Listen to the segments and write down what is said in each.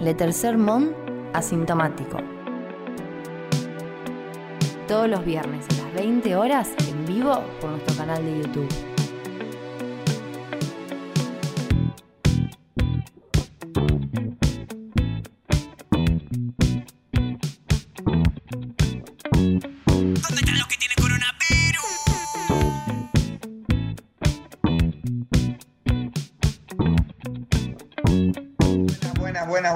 Le Tercer Mont Asintomático. Todos los viernes a las 20 horas en vivo por nuestro canal de YouTube.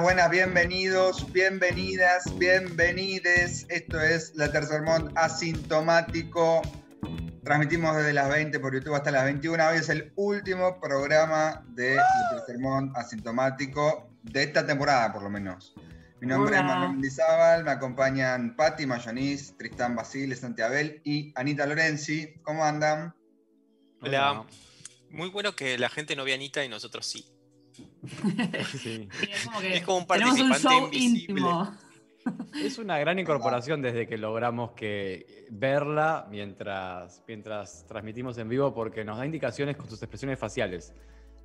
Buenas, bienvenidos, bienvenidas, bienvenides. Esto es La Tercermont Asintomático. Transmitimos desde las 20 por YouTube hasta las 21. Hoy es el último programa de La Tercermont Asintomático de esta temporada, por lo menos. Mi nombre es. Manuel Mendizábal, me acompañan Patti Mayonis, Tristán Basile, Santiabel y Anita Lorenzi. ¿Cómo andan? Hola. Muy bueno que la gente no vea a Anita y nosotros sí. Sí, Sí. es como que Es como un tenemos un participante show invisible. íntimo. Es una gran incorporación desde que logramos que verla mientras, mientras transmitimos en vivo porque nos da indicaciones con sus expresiones faciales.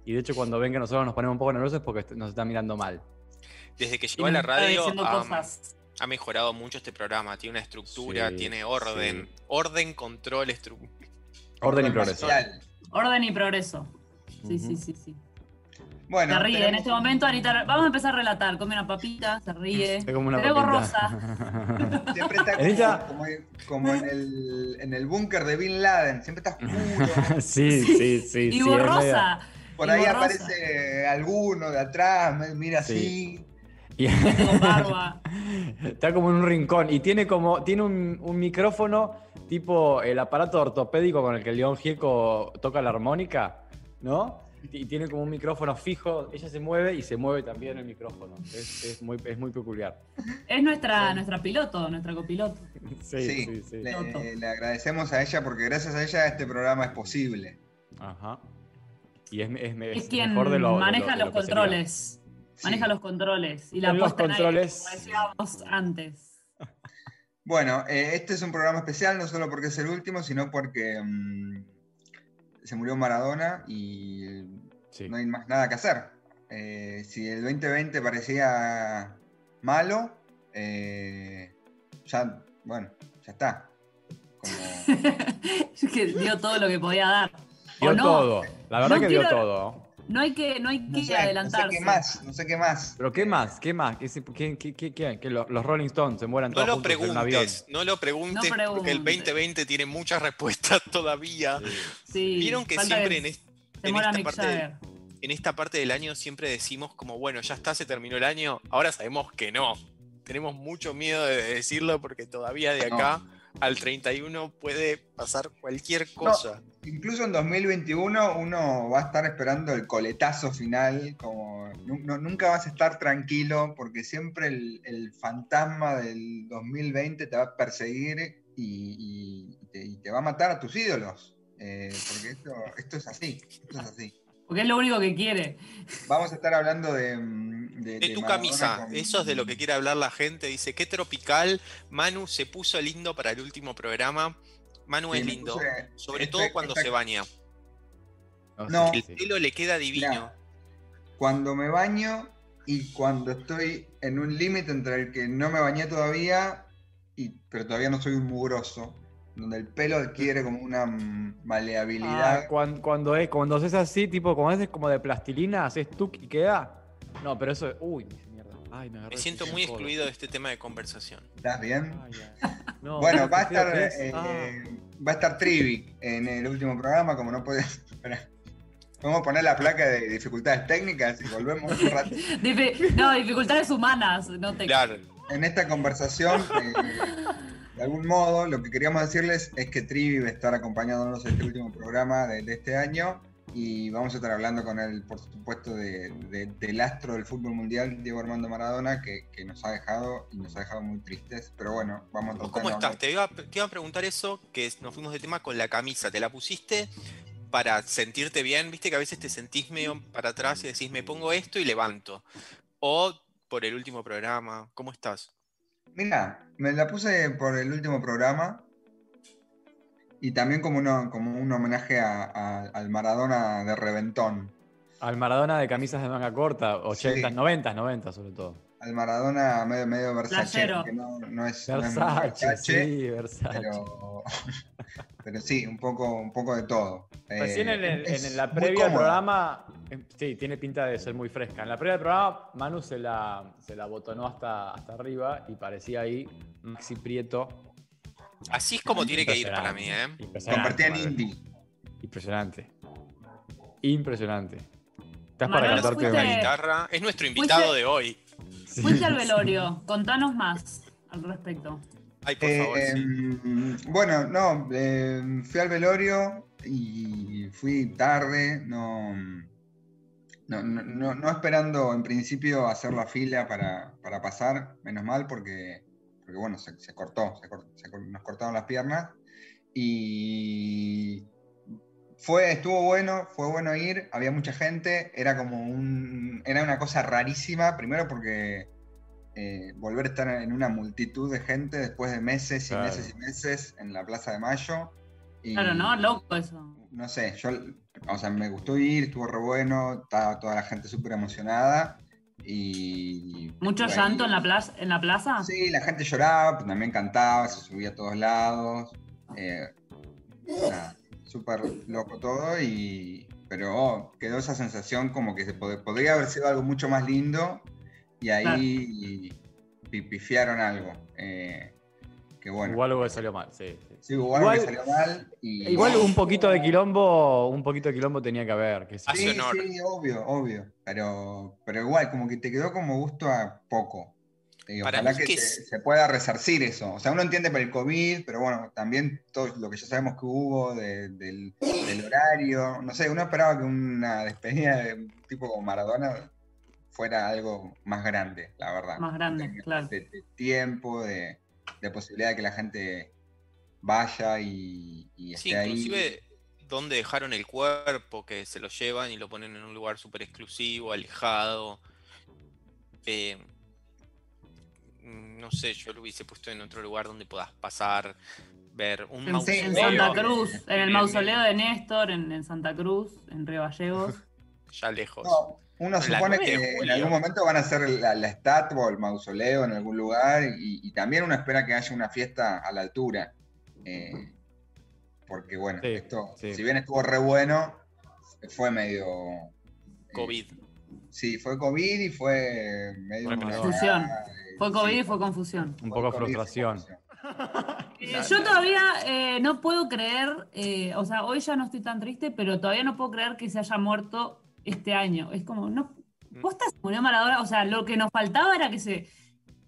Y de hecho cuando ven que nosotros nos ponemos un poco nerviosos es porque nos están mirando mal. Desde que llegó a la radio ha, mejorado mucho este programa. Tiene una estructura, Sí, tiene orden. sí. Orden, control, estructura. Orden y progreso. Orden y progreso. Sí, sí, sí, sí. Bueno, se ríe. En este momento, Anita, vamos a empezar a relatar. Come una papita, se ríe. Es como una borrosa. Siempre está Anita. como, en el, en el búnker de Bin Laden, siempre está oscuro. sí, sí, sí. y sí, borrosa. Por y ahí borrosa. aparece alguno de atrás, mira así. Y-. Está como en un rincón y tiene como tiene un, un micrófono tipo el aparato ortopédico con el que el León Gieco toca la armónica, ¿no? Y tiene como un micrófono fijo, ella se mueve y se mueve también el micrófono. Es, es muy, es muy peculiar. Es nuestra, nuestra piloto, nuestra copiloto. Sí, Sí, sí, sí. Le, agradecemos a ella porque gracias a ella este programa es posible. Ajá. Y es, es, es Es quien mejor de lo de lo- maneja de lo los que sería. controles. Sí. Maneja los controles. Y la los puesta en aire, controles. como decíamos antes. Bueno, eh, este es un programa especial no solo porque es el último, sino porque mm, se murió Maradona y Sí. no hay más nada que hacer. Eh, si el 2020 parecía malo, eh, ya, bueno, ya está. Como- Es que dio todo lo que podía dar. Dio ¿O no? todo. La verdad No que dio quiero- todo. No hay que, no hay no que sé, no sé qué más, no sé qué más. Pero ¿qué más? ¿Qué más? ¿Qué, qué- qué- qué- qué- que los, Rolling Stones se mueran No todos lo juntos en un avión? preguntes, no lo preguntes, No porque el preguntes. 2020 tiene muchas respuestas todavía. Sí, Vieron que siempre en, es- esta parte Jagger. en esta parte del año siempre decimos como, bueno, ya está, se terminó el año, ahora sabemos que no. Tenemos mucho miedo de decirlo porque todavía de No. Al 31 puede pasar cualquier cosa. Incluso en 2021 uno va a estar esperando el coletazo final, como no- nunca vas a estar tranquilo porque siempre el, el fantasma del 2020 te va a perseguir y, y te, y te va a matar a tus ídolos. Eh, porque esto, esto es así, esto es así. Porque es lo único que quiere. Vamos a estar hablando de... mm, De, De de tu Maradona camisa, con- eso es de lo que quiere hablar la gente. Dice, qué tropical. Manu se puso lindo para el último programa. Manu Sí, es lindo, puse sobre todo cuando esta- se baña. No. El pelo le queda divino. Mirá, cuando me baño y cuando estoy en un límite entre el que no me bañé todavía, y, pero todavía no soy un mugroso, donde el pelo adquiere como una maleabilidad. Ah, cuando, cuando, es, cuando haces así, tipo, cuando es como de plastilina, haces tuk y queda. No, pero eso es. Uy, mierda. Ay, me Me siento muy excluido de este tema de conversación. ¿Estás bien? Ay, ay. No, bueno, va a estar, eh, Ah. va a estar Trivi en el último programa, como no puedes. Vamos a poner la placa de dificultades técnicas y volvemos un rato. Difi- no, dificultades humanas. No te... Claro, En esta conversación, eh, de algún modo, lo que queríamos decirles es que Trivi va a estar acompañándonos en este último programa de, de este año y vamos a estar hablando con él, por supuesto, de- de- del astro del fútbol mundial, Diego Armando Maradona, que, que nos ha dejado y nos ha dejado muy tristes. Pero bueno, vamos a ¿Vos tratar cómo estás? Te iba, a- te iba a preguntar eso, que nos fuimos de tema con la camisa. ¿Te la pusiste para sentirte bien? Viste que a veces te sentís medio para atrás y decís, me pongo esto y levanto. O por el último programa. ¿Cómo estás? Mira, me la puse por el último programa y también como, uno, como un homenaje a- a- al Maradona de Reventón. Al Maradona de camisas de manga corta, 80, Sí. 90, 90 sobre todo. al Maradona medio, medio Versace, que no, no es, no es muy Versace, Versace, sí, Versace. pero, pero sí, un poco, un poco de todo. Recién Eh, en, en la previa del programa, sí, tiene pinta de ser muy fresca. En la previa del programa, Manu se la, se la botonó hasta, hasta arriba y parecía ahí Maxi Prieto. Así es como tiene que ir para mí, ¿eh? Impresionante, Compartían indie. Impresionante. Impresionante. ¿Estás para cantarte fuiste- una guitarra es nuestro invitado de hoy. Sí. Fuiste al velorio, contanos más al respecto. Ay, por favor, Eh, sí. Bueno, no, eh, fui al velorio y fui tarde, no, no, no, no- esperando en principio hacer la fila para, para pasar, menos mal, porque, porque bueno, se, se cortó, se nos cortaron las piernas y fue, estuvo bueno, fue bueno ir, había mucha gente, era como un, era una cosa rarísima, primero porque eh, volver a estar en una multitud de gente después de meses y Claro. meses y meses en la Plaza de Mayo. Y, Claro, ¿no? Loco eso. No sé, yo, o sea, me gustó ir, estuvo re bueno, estaba toda la gente súper emocionada y... ¿Mucho bueno, llanto en la, plaza, en la plaza? Sí, la gente lloraba, pero también cantaba, se subía a todos lados. eh, súper loco todo, y, pero oh, quedó esa sensación como que se pod- podría haber sido algo mucho más lindo y ahí pi- pifiaron algo. eh, que bueno, Igual algo que salió mal, sí. Sí. sí, hubo algo que igual- salió mal. Y, Igual un poquito de quilombo, un poquito de quilombo tenía que haber. Que sí. Sí, obvio, obvio. Pero, pero igual, como que te quedó como gusto a poco. Y Para ojalá que que se, pueda resarcir eso. O sea, uno entiende por el COVID, pero bueno, también todo lo que ya sabemos que hubo de- del, del horario. No sé, uno esperaba que una despedida de un tipo como Maradona fuera algo más grande, la verdad. Más grande, De- claro. De, de tiempo, de, de posibilidad de que la gente vaya y, y Sí, esté ahí. inclusive dónde dejaron el cuerpo, que se lo llevan y lo ponen en un lugar súper exclusivo, alejado. Eh, no sé, yo lo hubiese puesto en otro lugar donde puedas pasar, ver un En, mausoleo. en Santa. Cruz, en el mausoleo de Néstor, en, en Santa Cruz, en Río Gallegos. Ya lejos. No, uno supone 9 de que en algún momento van a hacer la, la estatua o el mausoleo en algún lugar y, y también uno espera que haya una fiesta a la altura. Eh, porque bueno, Sí, esto, sí. si bien estuvo re bueno, fue medio... eh, COVID. sí, fue COVID y fue medio... Confusión. Fue COVID sí, y fue confusión. Un poco COVID, frustración. Eh, yo todavía eh, no puedo creer, eh, o sea, hoy ya no estoy tan triste, pero todavía no puedo creer que se haya muerto este año. Es como, no, posta se murió Maradona, o sea, lo que nos faltaba era que se,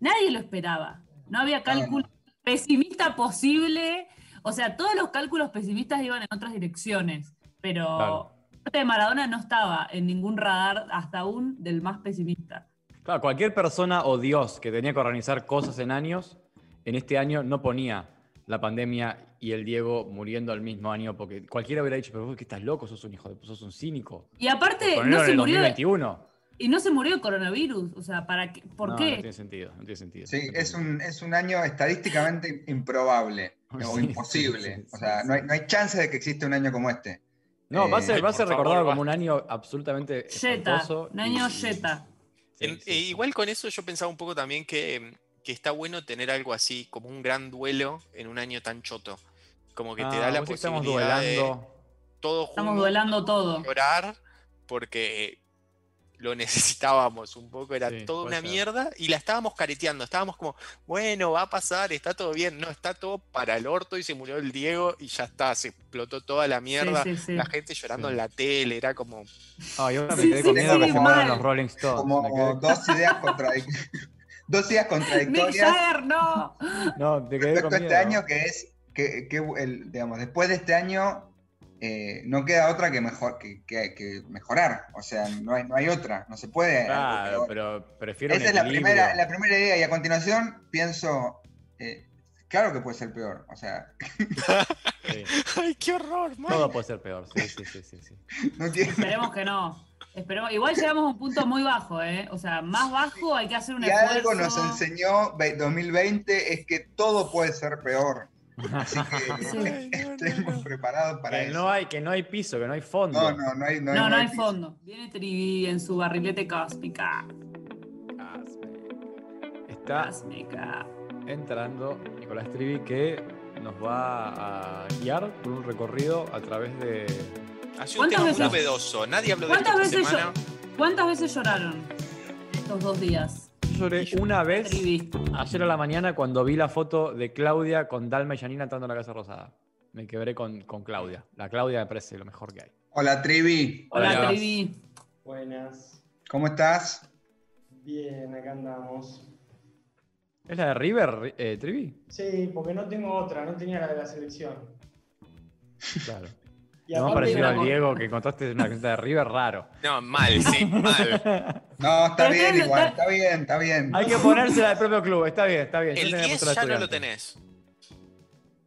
nadie lo esperaba. No había cálculo pesimista posible, o sea, todos los cálculos pesimistas iban en otras direcciones, pero Claro. la muerte de Maradona no estaba en ningún radar hasta aún del más pesimista. Claro, cualquier persona o Dios que tenía que organizar cosas en años, en este año no ponía la pandemia y el Diego muriendo al mismo año, porque cualquiera hubiera dicho, pero vos que estás loco, sos un hijo de sos un cínico. Y aparte, no en se el murió, de- 2021. Y no se murió de coronavirus, o sea, ¿para qué? ¿por No, qué? No tiene sentido, no tiene sentido. Sí, No tiene es un, es un año estadísticamente improbable o Sí, imposible. sí, sí, o sea, sí, no hay, no hay chance de que exista un año como este. No, va a Eh, ser, va a ser favor, recordado como un año absolutamente Yeta, espantoso un año sí, eh, sí. igual con eso yo pensaba un poco también que, que está bueno tener algo así, como un gran duelo en un año tan choto. Como que te Ah, da la vos sí estamos posibilidad de duelando. todos Estamos duelando todo. llorar porque lo necesitábamos un poco, era Sí, toda una ser. mierda y la estábamos careteando, estábamos como, bueno, va a pasar, está todo bien, no, está todo para el orto y se murió el Diego y ya está, se explotó toda la mierda, Sí, sí, sí. la gente llorando Sí. en la tele, era como, Ay, ahora me Sí, quedé sí, con miedo sí, que se mueran mal. los Rolling Stones. Como me dos ideas contradictorias. dos ideas contradictorias Jagger, no. No, te quedé con este miedo. año, que es que, que el, digamos, después de este año eh, no queda otra que, mejor, que, que- que mejorar. O sea, no hay, no hay otra, no se puede. Claro, pero prefiero un Esa es la primera, la primera idea y a continuación pienso, eh, claro que puede ser peor. O sea, Sí, ay, qué horror, man. Todo puede ser peor, sí, sí, sí, sí. sí. no. Esperemos que no. Esperemos. Igual llegamos a un punto muy bajo, ¿eh? O sea, más bajo hay que hacer un esfuerzo. algo nos enseñó ve- 2020 es que todo puede ser peor. Así que Sí. estemos preparados para Que eso. no, hay, que no hay piso, que no hay fondo. No, no, no hay, no hay, No, no hay fondo. Viene Trivi en su barrilete cósmica. Está Cósmica. entrando Nicolás Trivi que nos va a guiar por un recorrido a través de... Ha sido un ¿Cuántas tema muy novedoso. Nadie habló de esto ¿Cuántas esta veces, semana. ¿Cuántas veces lloraron estos dos días? Lloré una vez ayer a la mañana cuando vi la foto de Claudia con Dalma y Janina entrando a la Casa Rosada. Me quebré con, con Claudia. La Claudia me parece lo mejor que hay. Hola Trivi, Hola, Hola. Trivi. Buenas. ¿cómo estás? Bien, acá andamos. ¿Es la de River, eh, Trivi? Sí, porque no tengo otra, no tenía la de la selección. Claro. Aparte parecido la al Diego que encontraste una camiseta de River, raro. No, mal, sí, mal. No, está Pero bien igual, está- está bien, está bien. Hay que ponérsela del propio club, está bien, está bien. El tenía 10 puesto la ya no lo tenés.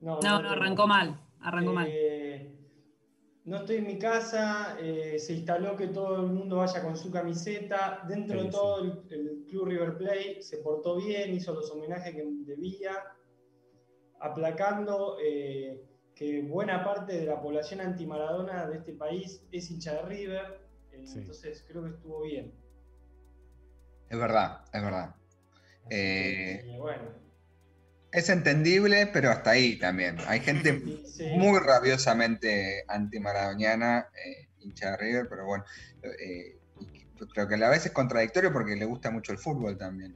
No, No, no, arrancó mal. Arrancó mal. Eh, no estoy en mi casa, eh, se instaló que todo el mundo vaya con su camiseta. Dentro Sí, de todo el, el Club River Plate se portó bien, hizo los homenajes que debía, aplacando eh, que buena parte de la población anti-Maradona de este país es hincha de River. eh, Sí. Entonces creo que estuvo bien. Es verdad, es verdad. Eh, que, bueno. Es entendible, pero hasta ahí también. Hay gente sí. muy rabiosamente anti-maradoniana, eh, hincha de River, pero bueno, eh, creo que a la vez es contradictorio porque le gusta mucho el fútbol también.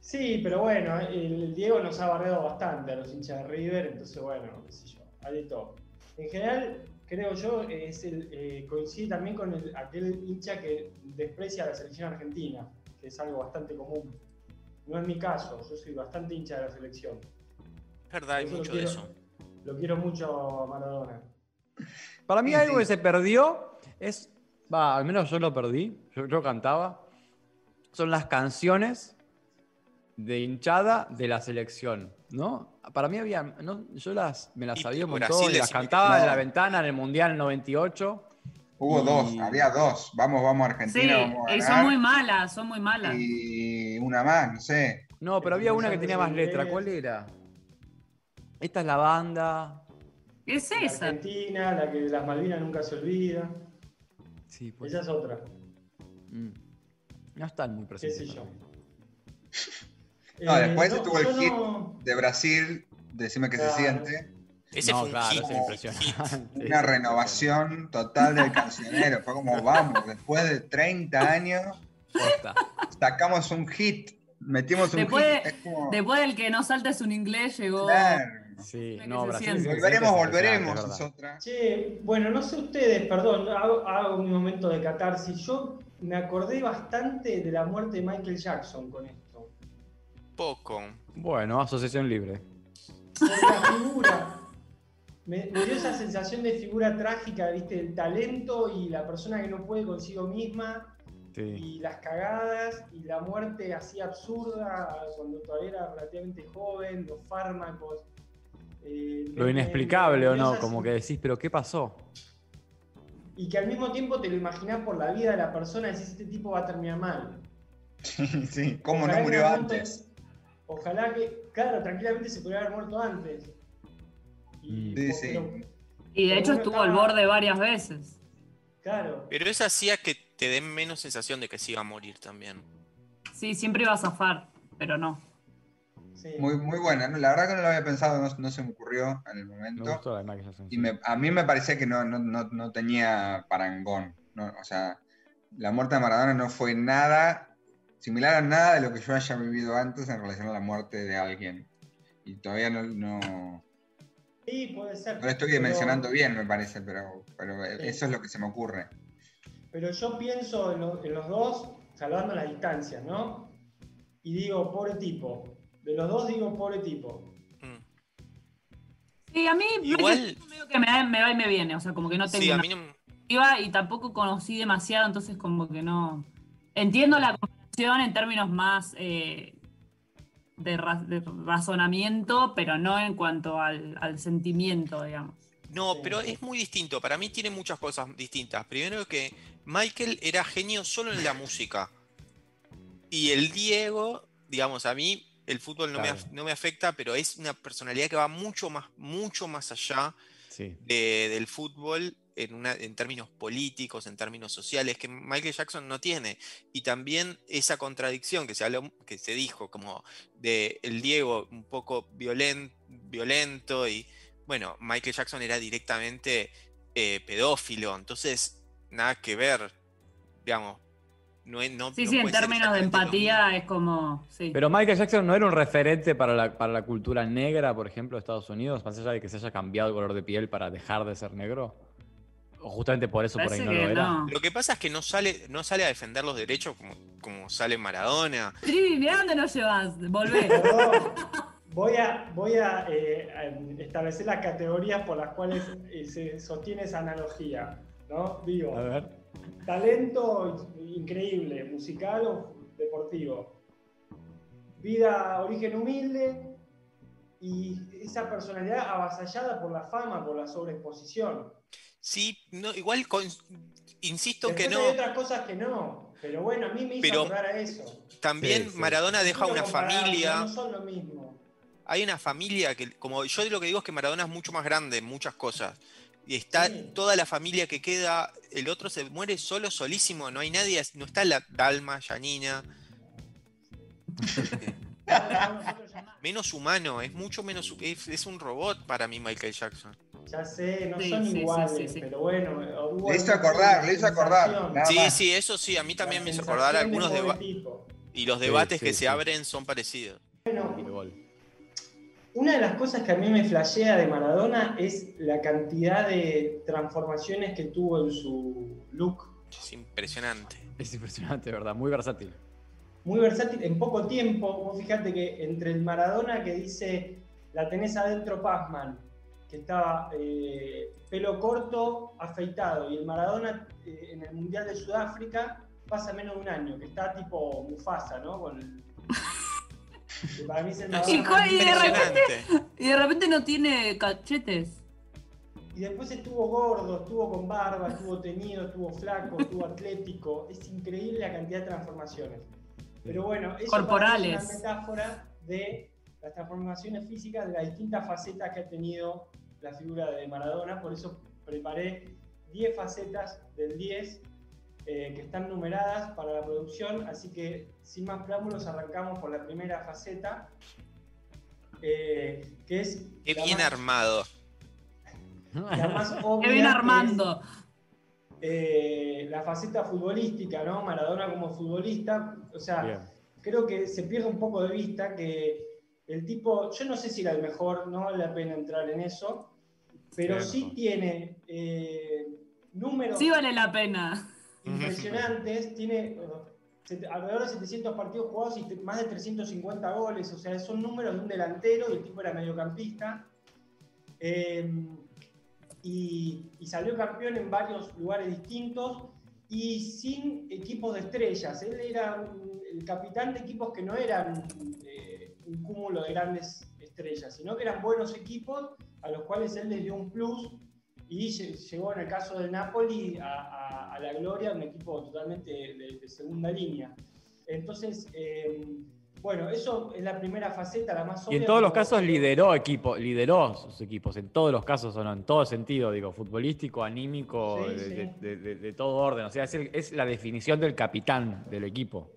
Sí, pero bueno, el Diego nos ha barreado bastante a los hinchas de River, entonces bueno, qué sé yo, hay de todo. En general, creo yo, es el, eh, coincide también con el- aquel hincha que desprecia a la selección argentina, que es algo bastante común. No es mi caso, yo soy bastante hincha de la selección. Es verdad, hay mucho lo de quiero- eso. Lo quiero mucho a Maradona. Para mí Sí, algo sí. que se perdió es, va, al menos yo lo perdí, yo, yo cantaba, son las canciones de hinchada de la selección, ¿no? Para mí había, no, yo las, me las sabía un Brasil montón, y las cantaba no. en la ventana en el Mundial 98. Hubo Y- dos, había dos. Vamos, vamos a Sí, Argentina, vamos a son muy malas, son muy malas. Y una más, no sé. No, pero había una que tenía más letra. ¿cuál era? Esta es la banda. ¿Qué es La esa? Argentina, la que de las Malvinas nunca se olvida. Sí, pues. Esa es otra, mm. No están muy qué presentes. sé yo. No, después Eh, estuvo el hit no- de Brasil, decime que se siente. Ese no, fue un claro, hit. es impresionante. Una renovación total del cancionero. Fue como, vamos, después de 30 años, sacamos un hit. Metimos un Después hit. Como, Después del que no saltes un inglés llegó. claro. Sí, no, Brasil. Volveremos, volveremos, es otra. Che, bueno, no sé ustedes, perdón, hago, hago un momento de catarsis. Yo me acordé bastante de la muerte de Michael Jackson con esto. Poco. Bueno, asociación libre. La figura. Me, me dio esa sensación de figura trágica, ¿viste? El talento y la persona que no puede consigo misma, Sí. y las cagadas, y la muerte así absurda cuando todavía era relativamente joven, los fármacos. eh, Lo me- inexplicable me- o no, como que decís, pero ¿qué pasó? Y que al mismo tiempo te lo imaginás por la vida de la persona, decís, este tipo va a terminar mal. Sí, ¿cómo Ojalá no murió antes? Ojalá que, claro, tranquilamente se podría haber muerto antes. Y. Sí, sí. pero, Y de hecho estuvo al borde varias veces. claro, Pero eso hacía que te den menos sensación de que se iba a morir también. Sí, siempre iba a zafar, pero no. sí. Muy, muy buena. La verdad que no lo había pensado, no, no se me ocurrió en el Me momento. gustó la Jackson. Y me- a mí me parecía que no, no, no, no tenía parangón. ¿no? O sea, la muerte de Maradona no fue nada similar a nada de lo que yo haya vivido antes en relación a la muerte de alguien. Y todavía no, no, Sí, puede ser. no lo estoy pero- dimensionando bien, me parece, pero, pero Sí. eso es lo que se me ocurre. Pero yo pienso en, lo- en los dos, salvando las distancias, ¿no? Y digo, pobre tipo. De los dos digo, pobre tipo. Mm. Sí, a mí Igual- medio que me, da- me va y me viene, o sea, como que no tengo Sí, a una mí no. perspectiva y tampoco conocí demasiado, entonces como que no... Entiendo la en términos más eh, de, ra- de razonamiento, pero no en cuanto al, al sentimiento, digamos. No, Sí. pero es muy distinto. Para mí tiene muchas cosas distintas. Primero que Michael era genio solo en la música. Y el Diego, digamos, a mí el fútbol no, me, Claro. no me afecta, pero es una personalidad que va mucho más, mucho más allá Sí. de- del fútbol. En, una, en términos políticos, en términos sociales, que Michael Jackson no tiene. Y también esa contradicción que se, habló, que se dijo, como de el Diego un poco violen- violento y, bueno, Michael Jackson era directamente eh, pedófilo, entonces nada que ver, digamos. No, es- no- Sí, no sí, en términos de empatía es como. Sí. Pero Michael Jackson no era un referente para la, para la cultura negra, por ejemplo, de Estados Unidos, más allá de que se haya cambiado el color de piel para dejar de ser negro. O justamente por eso por ahí no lo era. no. Lo que pasa es que no sale, no sale a defender los derechos como, como sale Maradona. Trivi, mirá dónde nos llevas. Volvé. Voy a, voy a, eh, a establecer las categorías por las cuales eh, se sostiene esa analogía. ¿no? Digo, A ver. talento increíble, musical o deportivo. Vida, origen humilde y esa personalidad avasallada por la fama, por la sobreexposición. Sí, no, igual con- insisto Después que hay no. otras cosas que no, pero bueno, a mí me hizo Pero- acordar a eso. También Sí, sí. Maradona deja una familia. No son lo mismo. Hay una familia que, como yo lo que digo es que Maradona es mucho más grande en muchas cosas. Y está Sí. toda la familia que queda, el otro se muere solo, solísimo, no hay nadie, no está la Dalma, Janina, menos humano, es mucho menos, es, es un robot para mí Michael Jackson. Ya sé, no Sí, son sí, iguales, sí, sí. pero bueno. Le hizo acordar, le hizo acordar, Sí, más. sí, eso sí, a mí también la me hizo acordar algunos debates, y los debates sí, que sí. se abren son parecidos. Bueno, una de las cosas que a mí me flashea de Maradona es la cantidad de transformaciones que tuvo en su look. Es impresionante. Es impresionante, ¿verdad? Muy versátil. Muy versátil, en poco tiempo. Vos fíjate que entre el Maradona que dice la tenés adentro Pazman, que estaba eh, pelo corto, afeitado, y el Maradona eh, en el Mundial de Sudáfrica pasa menos de un año, que está tipo Mufasa, ¿no? Con el- que para mí es el Maradona y de Impresionante. Y de repente no tiene cachetes. Y después estuvo gordo, estuvo con barba, estuvo teñido, estuvo flaco, estuvo atlético. Es increíble la cantidad de transformaciones. Pero bueno, eso Corporales. es una metáfora de las transformaciones físicas de las distintas facetas que ha tenido la figura de Maradona. Por eso preparé 10 facetas del 10 eh, que están numeradas para la producción. Así que sin más preámbulos arrancamos por la primera faceta. eh, que es Qué bien más- armado. la más obvia, que es, armando. eh, la faceta futbolística, ¿no? Maradona como futbolista. O sea, Bien. creo que se pierde un poco de vista que el tipo, yo no sé si era el mejor, no vale la pena entrar en eso, pero Sí, tiene eh, números Sí vale la pena. impresionantes, tiene alrededor de 700 partidos jugados y más de 350 goles, o sea, son números de un delantero y el tipo era mediocampista. Eh, y, y salió campeón en varios lugares distintos y sin equipos de estrellas. Él era un- el capitán de equipos que no eran eh, un cúmulo de grandes estrellas, sino que eran buenos equipos a los cuales él les dio un plus y lle- llegó en el caso del Napoli a, a- a la gloria, un equipo totalmente de, de segunda línea. Entonces, eh, bueno, eso es la primera faceta, la más Y en obvia, todos los casos lideró equipo, lideró sus equipos, en todos los casos o no, en todo sentido, digo, futbolístico, anímico, Sí, de, sí. de- de- de- de todo orden. O sea, es, el- es la definición del capitán del equipo.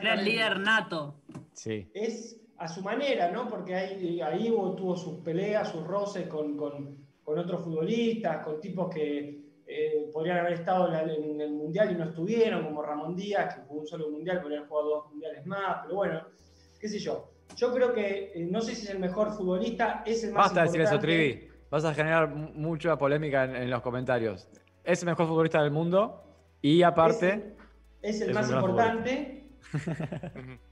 Era el líder nato. Sí. es a su manera, ¿no? Porque ahí, ahí tuvo sus peleas, sus roces con, con- con otros futbolistas, con tipos que eh, podrían haber estado en, el Mundial y no estuvieron, como Ramón Díaz, que jugó un solo Mundial, podría haber jugado dos Mundiales más, pero bueno, qué sé yo. Yo creo que, eh, no sé si es el mejor futbolista, es el más Basta de decir eso, importante. Trivi. Vas a generar mu- mucha polémica en, en los comentarios. Es el mejor futbolista del mundo y aparte... Es, el es más importante.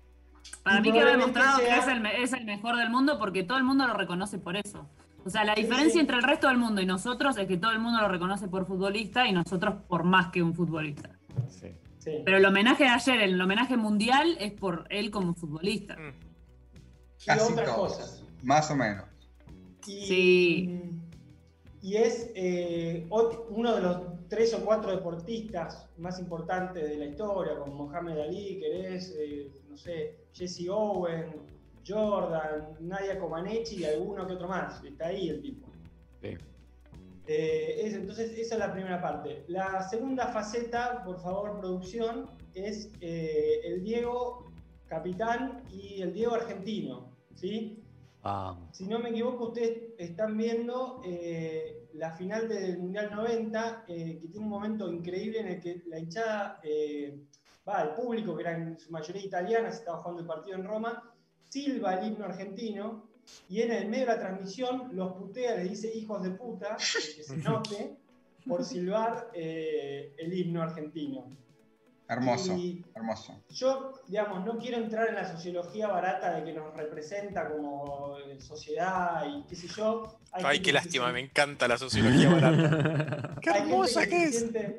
Para Y mí probablemente demostrado que sea- es el, me- es el mejor del mundo porque todo el mundo lo reconoce por eso. O sea, la diferencia sí. entre el resto del mundo y nosotros es que todo el mundo lo reconoce por futbolista y nosotros por más que un futbolista. Sí. Sí. Pero el homenaje de ayer, el homenaje mundial, es por él como futbolista. Mm. Y Casi otras todos. cosas. Más o menos. Y, Sí. y es eh, uno de los tres o cuatro deportistas más importantes de la historia, como Mohamed Ali, querés, eh, no sé, Jesse Owen, Jordan, Nadia Comaneci y alguno que otro más. Está ahí el tipo. sí. Eh, es- entonces, esa es la primera parte. La segunda faceta, por favor, producción, es eh, el Diego capitán y el Diego argentino. ¿sí? Si no me equivoco, ustedes están viendo eh, la final del Mundial 90, eh, que tiene un momento increíble en el que la hinchada, eh, va, el público, que era en su mayoría italiana, se estaba jugando el partido en Roma, silba el himno argentino y en el medio de la transmisión los putea, les dice hijos de puta, que se note, por silbar eh, el himno argentino. Hermoso, Y- hermoso. yo, digamos, no quiero entrar en la sociología barata de que nos representa como eh, sociedad y qué sé yo. Hay Ay, gente qué que lástima, se- me encanta la sociología barata. Qué hermosa se que es. siente-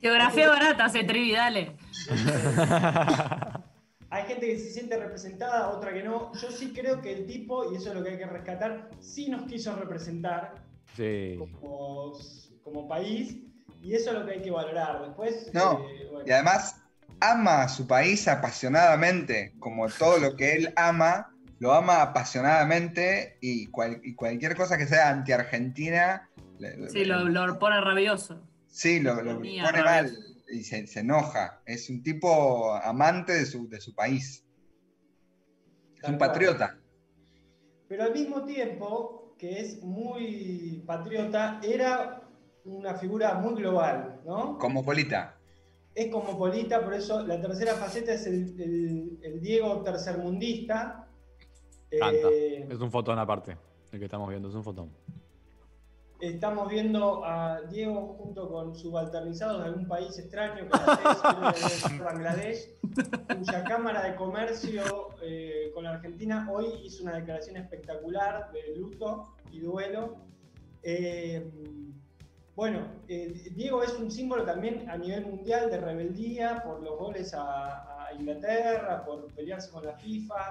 Geografía barata, hace trivi, dale. hay gente que se siente representada, otra que no. Yo sí creo que el tipo, y eso es lo que hay que rescatar, sí nos quiso representar Sí. como, como país y eso es lo que hay que valorar. Después, No, eh, bueno. Y además ama a su país apasionadamente, como todo lo que él ama, lo ama apasionadamente y, cual- y cualquier cosa que sea anti-argentina, Sí, lo, lo pone rabioso. sí, lo, pone mal y se, se enoja. Es un tipo amante de su, de su país. Es un patriota. Pero al mismo tiempo, que es muy patriota, era una figura muy global, ¿no? Como Polita. Es cosmopolita, por eso la tercera faceta es el, el- el Diego tercermundista. Canta. Eh, Es un fotón aparte. El que estamos viendo es un fotón. estamos viendo a Diego junto con subalternizados de algún país extraño, que es Bangladesh, cuya Cámara de Comercio eh, con la Argentina hoy hizo una declaración espectacular de luto y duelo. Eh, bueno, eh, Diego es un símbolo también a nivel mundial de rebeldía por los goles a, a Inglaterra, por pelearse con la FIFA.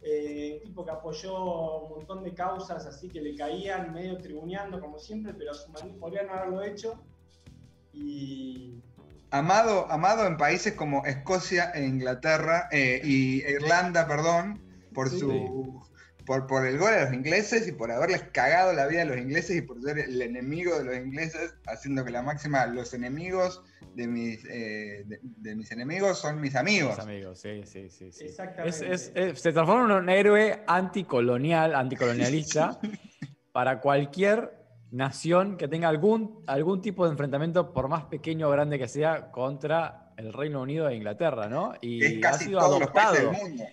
Eh, un tipo que apoyó un montón de causas así que le caían medio tribuneando como siempre, pero a su manera podrían no haberlo hecho. Y Amado, amado en países como Escocia e Inglaterra eh, y Irlanda, perdón, por Sí. su por, por el gol a los ingleses y por haberles cagado la vida a los ingleses y por ser el enemigo de los ingleses, haciendo que la máxima, los enemigos de mis, eh, de, de mis enemigos son mis amigos. Mis amigos, sí, sí, sí. sí. Exactamente. Es- es- es- se transforma en un héroe anticolonial, anticolonialista, para cualquier nación que tenga algún, algún tipo de enfrentamiento, por más pequeño o grande que sea, contra el Reino Unido e Inglaterra, ¿no? Y es ha casi sido todos los países adoptado. del mundo.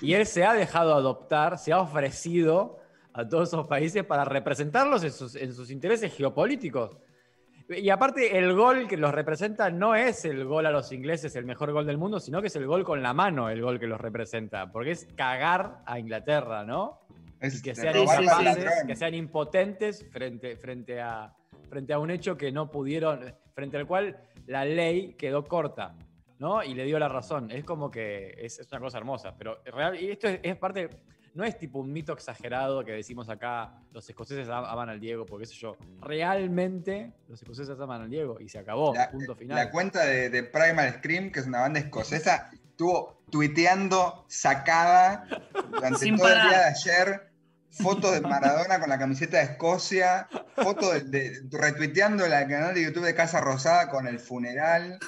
Y él se ha dejado adoptar, se ha ofrecido a todos esos países para representarlos en sus, en sus intereses geopolíticos. Y aparte, el gol que los representa no es el gol a los ingleses, el mejor gol del mundo, sino que es el gol con la mano, el gol que los representa. Porque es cagar a Inglaterra, ¿no? Es Y que sean incapaces, que impotentes frente, frente, a, frente a un hecho que no pudieron, frente al cual la ley quedó corta, ¿no? Y le dio la razón. Es como que es, es una cosa hermosa, pero real, y esto es, es parte, no es tipo un mito exagerado que decimos acá, los escoceses am- aman al Diego, porque sé yo, realmente los escoceses aman al Diego y se acabó, La, punto final. la cuenta de, de Primal Scream, que es una banda escocesa, estuvo tuiteando sacada durante Sin todo el día de ayer. Fotos de Maradona con la camiseta de Escocia, fotos de, de- retuiteando el canal de YouTube de Casa Rosada con el funeral.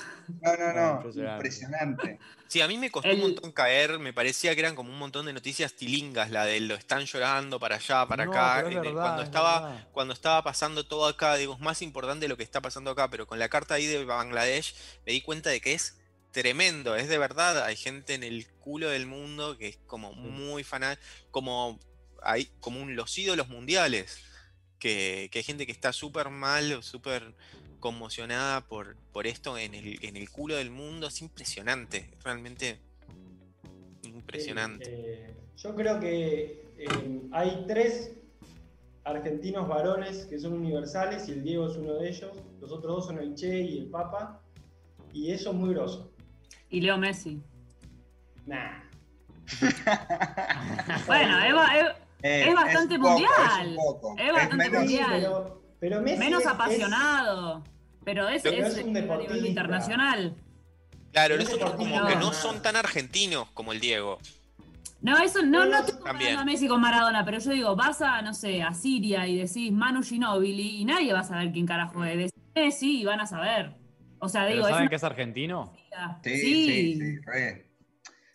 No, no, no, Impresionante. impresionante. Sí, a mí me costó El- un montón caer, me parecía que eran como un montón de noticias tilingas, la de lo están llorando para allá, para No, acá. es verdad, cuando es estaba, verdad. cuando estaba pasando todo acá, digo, es más importante lo que está pasando acá, pero con la carta ahí de Bangladesh me di cuenta de que es tremendo, es de verdad, hay gente en el culo del mundo que es como muy fanática, como hay como un, los ídolos mundiales, que, que hay gente que está súper mal, o súper conmocionada por, por esto en el, en el culo del mundo, es impresionante, realmente impresionante. Eh, yo creo que eh, hay tres argentinos varones que son universales y el Diego es uno de ellos. Los otros dos son el Che y el Papa. Y eso es muy grosso. Y Leo Messi. Nah. Bueno, es- Eh, Es bastante mundial. un poco. Es bastante menos- mundial. pero, pero Messi menos es- es- apasionado. Pero es, Pero es, es un nivel internacional. Claro, los otros como que no. son tan argentinos como el Diego. No, eso no, no estoy comparando a Messi con Maradona, pero yo digo, vas a, no sé, a Siria y decís Manu Ginóbili y nadie va a saber quién carajo es. Decís Messi y van a saber. O sea, ¿Pero digo, es saben una que es argentino? Sí, sí, sí, re.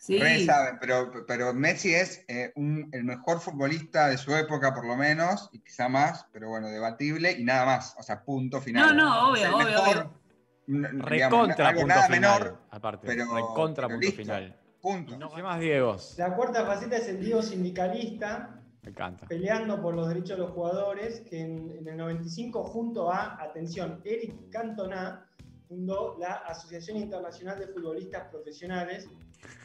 Sí. Re pero, pero Messi es eh, un- el mejor futbolista de su época, por lo menos, y quizá más, pero bueno, debatible, y nada más. O sea, punto final. No, no, obvio, obvio, mejor, obvio. digamos, Recontra algo punto nada final. menor, aparte, pero- recontra pero punto listo. final. punto. No, ¿Qué más, Diegos? La cuarta faceta es el Diego sindicalista, Me encanta. peleando por los derechos de los jugadores, que en, en el 95 junto a, atención, Eric Cantona, fundó la Asociación Internacional de Futbolistas Profesionales.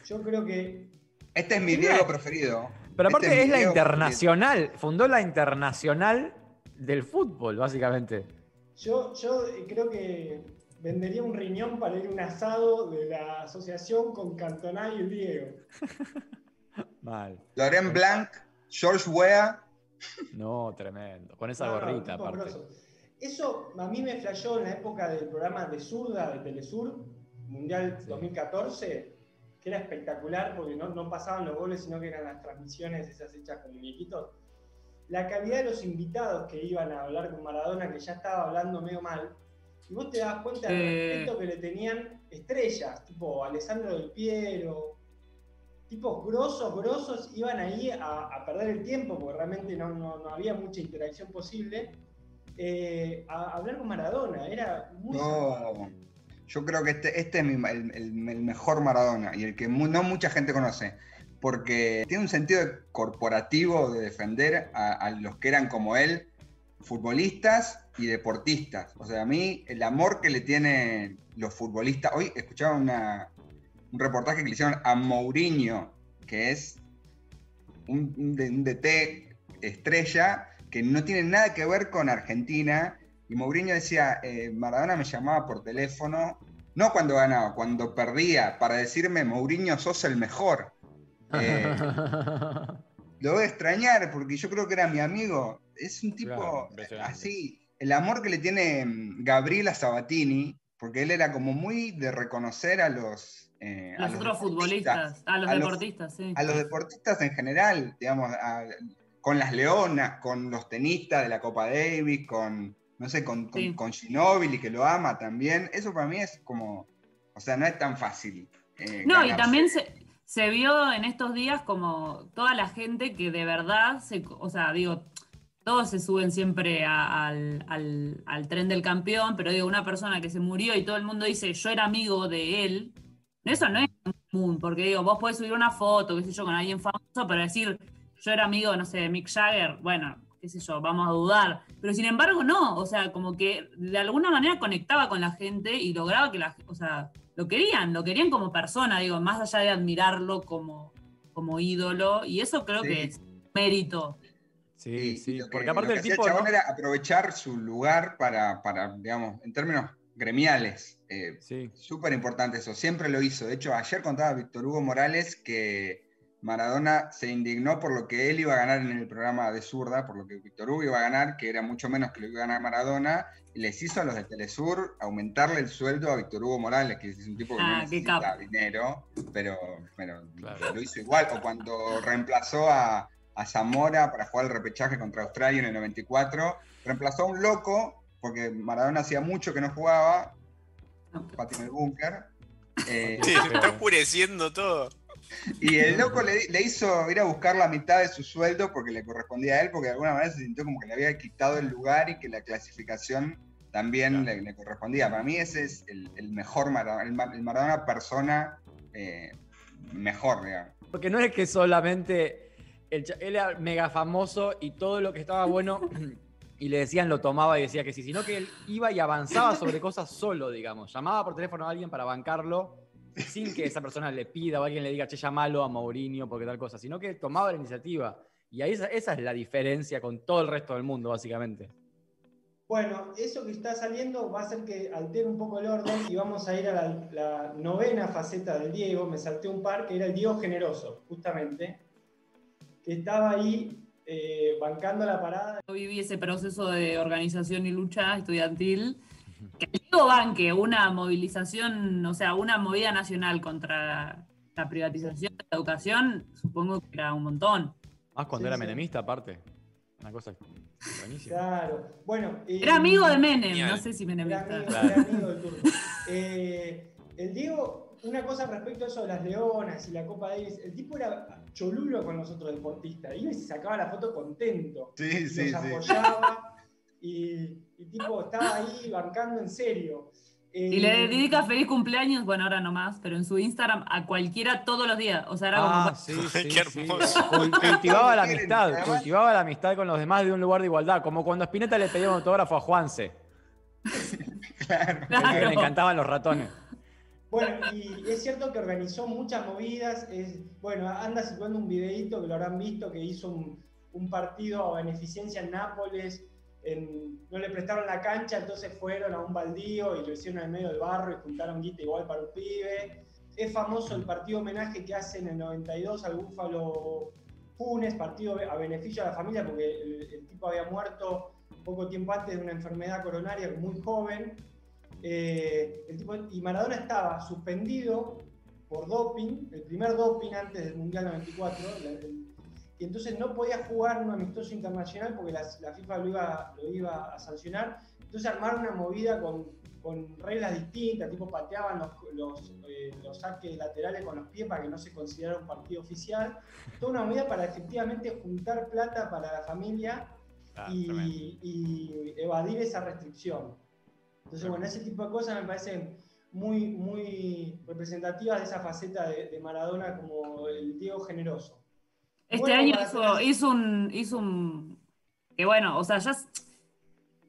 Yo creo que Este es mi Diego preferido. Pero Este aparte mi es la internacional, fundó la internacional del fútbol, básicamente. yo, yo creo que vendería un riñón para ir a un asado de la asociación con Cantona y el Diego. Mal. Laurent Blanc, George Weah. No, tremendo. Con esa No, no, gorrita, tipo aparte. Eso a mí me flasheó en la época del programa de Zurda, de Telesur, Mundial Sí. 2014, que era espectacular porque no, no pasaban los goles, sino que eran las transmisiones esas hechas con muñequitos. La calidad de los invitados que iban a hablar con Maradona, que ya estaba hablando medio mal, y vos te das cuenta del Eh. respeto que le tenían estrellas, tipo Alessandro Del Piero, tipos grosos, grosos, iban ahí a, a perder el tiempo, porque realmente no, no- no había mucha interacción posible, eh, a, a hablar con Maradona, era muy... No, yo creo que este, este es el, mejor Maradona y el que no mucha gente conoce, porque tiene un sentido corporativo de defender a, los que eran como él, futbolistas y deportistas. O sea, a mí el amor que le tienen los futbolistas, hoy escuchaba un reportaje que le hicieron a Mourinho, que es un DT estrella que no tiene nada que ver con Argentina. Y Mourinho decía, eh, Maradona me llamaba por teléfono, no cuando ganaba, cuando perdía, para decirme, Mourinho, sos el mejor. Eh, lo voy a extrañar porque yo creo que era mi amigo. Es un tipo Claro, así. El amor que le tiene mm, Gabriela Sabatini, porque él era como muy de reconocer a los... eh, a Los otros futbolistas, a los a los- deportistas, sí. a los deportistas en general, digamos, a- con las leonas, con los tenistas de la Copa Davis, con, no sé, con, con, Sí. con Ginóbili, que lo ama también. Eso para mí es como, o sea, no es tan fácil. eh, No, y también se, se vio en estos días como toda la gente que de verdad, se, o sea, digo, todos se suben siempre a- al, al- al tren del campeón, pero digo, una persona que se murió y todo el mundo dice, yo era amigo de él, eso no es común, porque digo, vos podés subir una foto, qué sé yo, con alguien famoso, pero decir, yo era amigo, no sé, de Mick Jagger, bueno, qué sé yo, vamos a dudar. Pero sin embargo, no, o sea, como que de alguna manera conectaba con la gente y lograba que la, o sea, lo querían, lo querían como persona, digo, más allá de admirarlo como, como ídolo, y eso creo Sí. que es mérito. Sí, Y- sí. y que- Porque aparte lo que el tipo. chabón ¿no? era aprovechar su lugar para, para, digamos, en términos gremiales. eh, Sí. Súper importante eso, siempre lo hizo. De hecho, ayer contaba Víctor Hugo Morales que Maradona se indignó por lo que él iba a ganar en el programa de zurda, por lo que Víctor Hugo iba a ganar, que era mucho menos que lo que iba a ganar Maradona, y les hizo a los de Telesur aumentarle el sueldo a Víctor Hugo Morales, que es un tipo que Ah, no qué necesita dinero, pero, pero Claro. lo hizo igual. O cuando reemplazó a, a Zamora para jugar el repechaje contra Australia en el 94, reemplazó a un loco, porque Maradona hacía mucho que no jugaba, Pati en el búnker. eh, Sí, se está oscureciendo todo. Y el loco le, le hizo ir a buscar la mitad de su sueldo porque le correspondía a él, porque de alguna manera se sintió como que le había quitado el lugar y que la clasificación también le, le correspondía. Para mí ese es el, el mejor Maradona, el, Ma- el Maradona persona eh, mejor, digamos. Porque no es que solamente el él era mega famoso y todo lo que estaba bueno y le decían lo tomaba y decía que sí, sino que él iba y avanzaba sobre cosas solo, digamos. Llamaba por teléfono a alguien para bancarlo sin que esa persona le pida o alguien le diga, che, llamalo a Mourinho porque tal cosa, sino que tomaba la iniciativa. Y ahí esa, esa es la diferencia con todo el resto del mundo, básicamente. Bueno, eso que está saliendo va a hacer que altere un poco el orden y vamos a ir a la, la novena faceta del Diego. Me salté un par, que era el Diego generoso, justamente, que estaba ahí eh, bancando la parada. Yo viví ese proceso de organización y lucha estudiantil. Que el Diego Banque, una movilización, o sea, una movida nacional contra la privatización de la educación, supongo que era un montón. Más cuando Sí, era sí. menemista, aparte. Una cosa buenísima. Claro. Bueno. eh, Era amigo de Menem, Genial. no sé si Menem Era está. amigo, Claro. era amigo del turco. Eh, el Diego, una cosa respecto a eso de las leonas y la Copa Davis, el tipo era cholulo con los otros deportistas. Iba y se sacaba la foto contento. Sí, sí, los sí. Y, y tipo estaba ahí bancando en serio. Eh, Y le dedica feliz cumpleaños, bueno, ahora no más, pero en su Instagram a cualquiera todos los días. O sea, era como. Ah, sí, sí, Qué hermoso. Cultivaba la amistad, cultivaba la amistad con los demás de un lugar de igualdad, como cuando Spinetta le pedía un autógrafo a Juanse, Claro. que Claro. le encantaban los ratones. Bueno, y es cierto que organizó muchas movidas. Es, bueno, anda situando un videíto que lo habrán visto, que hizo un, un partido a beneficencia en Nápoles. No le prestaron la cancha, entonces fueron a un baldío y lo hicieron en medio del barro y juntaron guita igual para un pibe. Es famoso el partido homenaje que hace en el 92 al Búfalo Funes, partido a beneficio de la familia, porque el, tipo había muerto poco tiempo antes de una enfermedad coronaria, muy joven. Eh, el tipo- y Maradona estaba suspendido por doping, el primer doping antes del Mundial 94, la- el- y entonces no podía jugar un amistoso internacional porque la, la FIFA lo iba, lo iba a sancionar. Entonces armaron una movida con, con reglas distintas, tipo pateaban los, los, eh, los saques laterales con los pies para que no se considerara un partido oficial. Toda una movida para efectivamente juntar plata para la familia Ah, y, y evadir esa restricción. Entonces, bueno, ese tipo de cosas me parecen muy, muy representativas de esa faceta de, de Maradona como el Diego generoso. Este Bueno, año hizo, un. hizo un. Que bueno, o sea, ya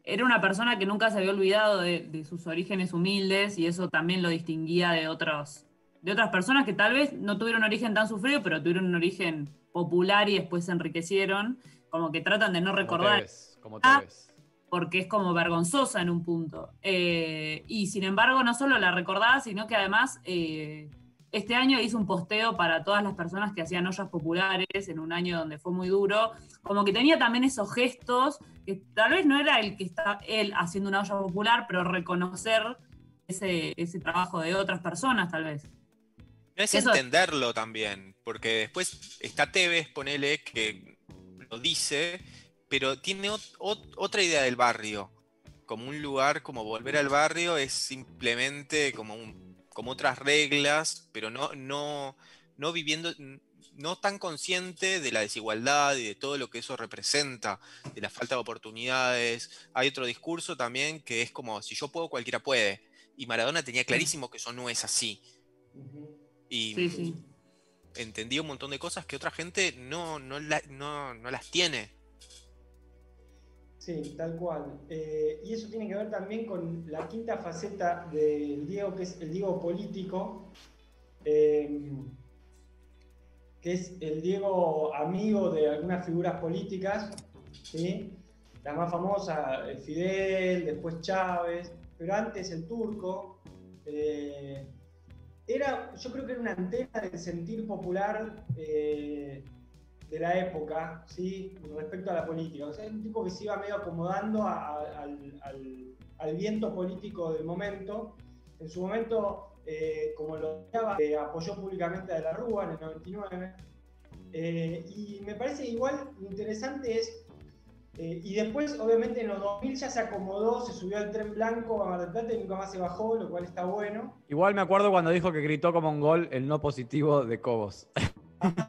era una persona que nunca se había olvidado de, de sus orígenes humildes y eso también lo distinguía de otros, de otras personas que tal vez no tuvieron un origen tan sufrido, pero tuvieron un origen popular y después se enriquecieron. Como que tratan de no Como recordar Tevez, como Ah, Tevez. porque es como vergonzosa en un punto. Eh, y sin embargo, no solo la recordaba, sino que además eh, este año hizo un posteo para todas las personas que hacían ollas populares en un año donde fue muy duro. Como que tenía también esos gestos, que tal vez no era el que está él haciendo una olla popular, pero reconocer ese, ese trabajo de otras personas, tal vez. No es Eso- entenderlo también, porque después está Tevez, ponele, que lo dice, pero tiene ot- ot- otra idea del barrio. Como un lugar, como volver al barrio, es simplemente como, un- como otras reglas, pero no, no, no viviendo, no tan consciente de la desigualdad y de todo lo que eso representa, de la falta de oportunidades. Hay otro discurso también que es como, si yo puedo, cualquiera puede. Y Maradona tenía clarísimo que eso no es así. Y Sí, sí. entendí un montón de cosas que otra gente no, no, la- no, no las tiene. Sí, tal cual. Eh, y eso tiene que ver también con la quinta faceta del Diego, que es el Diego político, eh, que es el Diego amigo de algunas figuras políticas, ¿sí? la más famosa, eh, Fidel, después Chávez, pero antes el turco. era, yo creo que era una antena del sentir popular de la época, ¿sí? respecto a la política. O sea, es un tipo que se iba medio acomodando a- a- al, viento político del momento. En su momento, eh, como lo decía, eh, apoyó públicamente a De la Rúa en el 99. Eh, y me parece igual interesante es, y después obviamente en los 2000 ya se acomodó, se subió al tren blanco a Mar del Plata y nunca más se bajó, lo cual está bueno. Igual me acuerdo cuando dijo que gritó como un gol el no positivo de Cobos.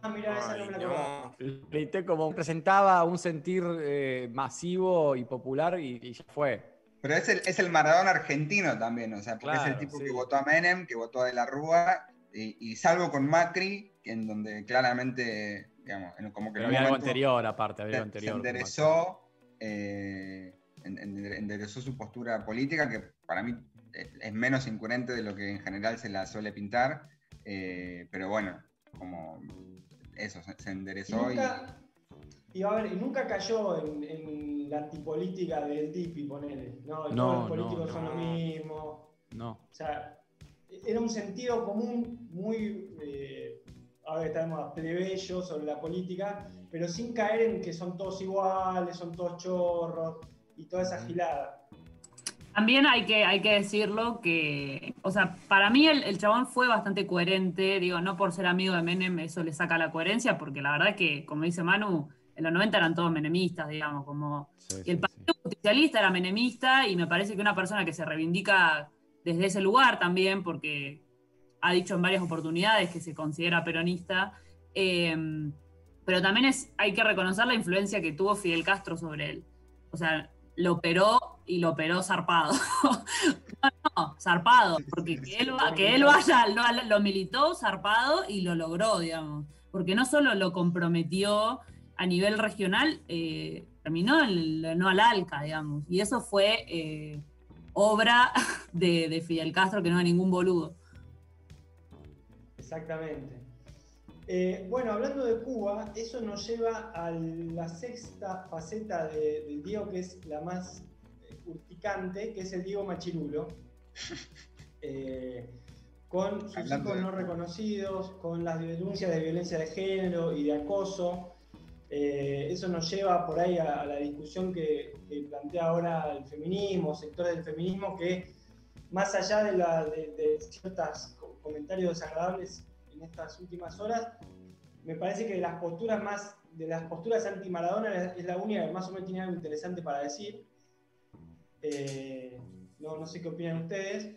Ah, mira, esa no me la como presentaba un sentir eh, masivo y popular y, y ya fue. Pero es el, es el Maradona argentino también, o sea, porque es el tipo sí. que votó a Menem, que votó a De la Rúa, y, y salvo con Macri, en donde claramente, digamos, en- como que Pero había algo anterior aparte, había se, algo se anterior. con enderezó, eh, en- en- enderezó su postura política, que para mí es es menos incoherente de lo que en general se la suele pintar, eh, pero bueno, como eso, se, enderezó y... nunca, y a ver, y nunca cayó en, en la antipolítica del Dipi, ponele. No, No, todos los no, políticos son no. lo mismo. No. O sea, era un sentido común muy, eh, ahora estamos plebeyo sobre la política, pero sin caer en que son todos iguales, son todos chorros y toda esa gilada. También hay que, hay que decirlo que, o sea, para mí el, el chabón fue bastante coherente, digo, no por ser amigo de Menem eso le saca la coherencia, porque la verdad es que, como dice Manu, en los 90 eran todos menemistas, digamos, como... Sí, Y sí, el Partido Justicialista era menemista y me parece que una persona que se reivindica desde ese lugar también, porque ha dicho en varias oportunidades que se considera peronista, eh, pero también es, hay que reconocer la influencia que tuvo Fidel Castro sobre él. O sea, lo operó y lo operó zarpado. no, no, zarpado, porque que él, va- que él vaya, lo, lo militó zarpado y lo logró, digamos. Porque no solo lo comprometió a nivel regional, eh, terminó en el- no al ALCA, digamos. Y eso fue eh, obra de, de Fidel Castro, que no era ningún boludo. Exactamente. Eh, bueno, hablando de Cuba, eso nos lleva a la sexta faceta de- del Diego, que es la más eh, urticante, que es el Diego Machirulo. Eh, con sus Hablando hijos no reconocidos, con las denuncias de violencia de género y de acoso. Eh, eso nos lleva por ahí a, a la discusión que, que plantea ahora el feminismo, sectores del feminismo, que más allá de, la- de- de ciertos co- comentarios desagradables en estas últimas horas, me parece que de las posturas más, de las posturas anti-Maradona es la única que más o menos tiene algo interesante para decir. Eh, no, no sé qué opinan ustedes.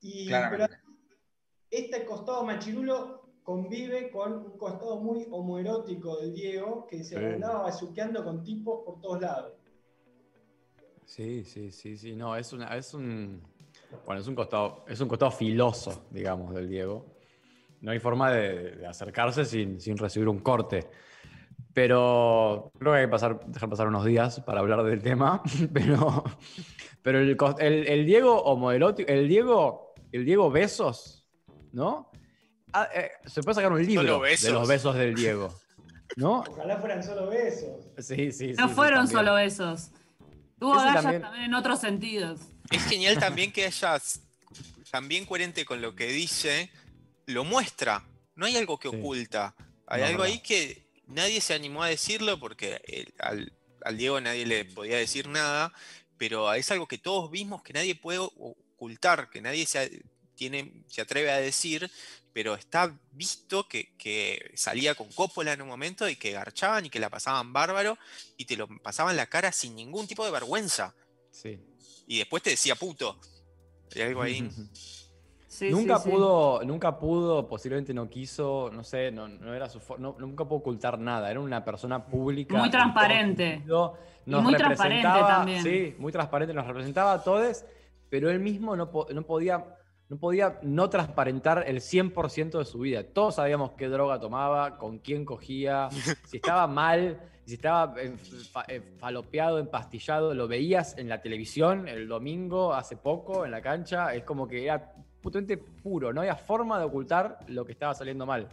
Y, pero este costado machirulo convive con un costado muy homoerótico del Diego, que se Sí. andaba bazuqueando con tipos por todos lados. Sí, sí, sí, sí. No, es una, es un. Bueno, es un costado, es un costado filoso, digamos, del Diego. No hay forma de, de acercarse sin, sin recibir un corte. Pero creo que hay que pasar, dejar pasar unos días para hablar del tema. Pero, pero el, el- el Diego homoerótico, el Diego, el Diego Besos, ¿no? Ah, eh, se puede sacar un libro de besos. los besos del Diego. ¿No? Ojalá fueran solo besos. Sí, sí, sí. No sí, fueron solo esos. Tuvo Ese agallas también- también en otros sentidos. Es genial también que hayas también coherente con lo que dice, lo muestra. No hay algo que Sí. oculta. Hay No, algo no. ahí que nadie se animó a decirlo porque el- al, al Diego nadie le podía decir nada, pero es algo que todos vimos que nadie puede ocultar, que nadie se, tiene, se atreve a decir, pero está visto que, que salía con Coppola en un momento y que garchaban y que la pasaban bárbaro y te lo pasaban la cara sin ningún tipo de vergüenza. Sí. Y después te decía puto. Hay algo ahí. Sí, nunca sí, sí. pudo, nunca pudo, posiblemente no quiso, no sé, no, no era su no- nunca pudo ocultar nada, era una persona pública. Muy transparente. sentido, Y muy transparente también. Sí, muy transparente, nos representaba a todos, pero él mismo no, no podía, no podía no transparentar el 100% de su vida. Todos sabíamos qué droga tomaba, con quién cogía, si estaba mal, si estaba fa- falopeado, empastillado, lo veías en la televisión el domingo, hace poco, en la cancha, es como que era putamente puro, no había forma de ocultar lo que estaba saliendo mal.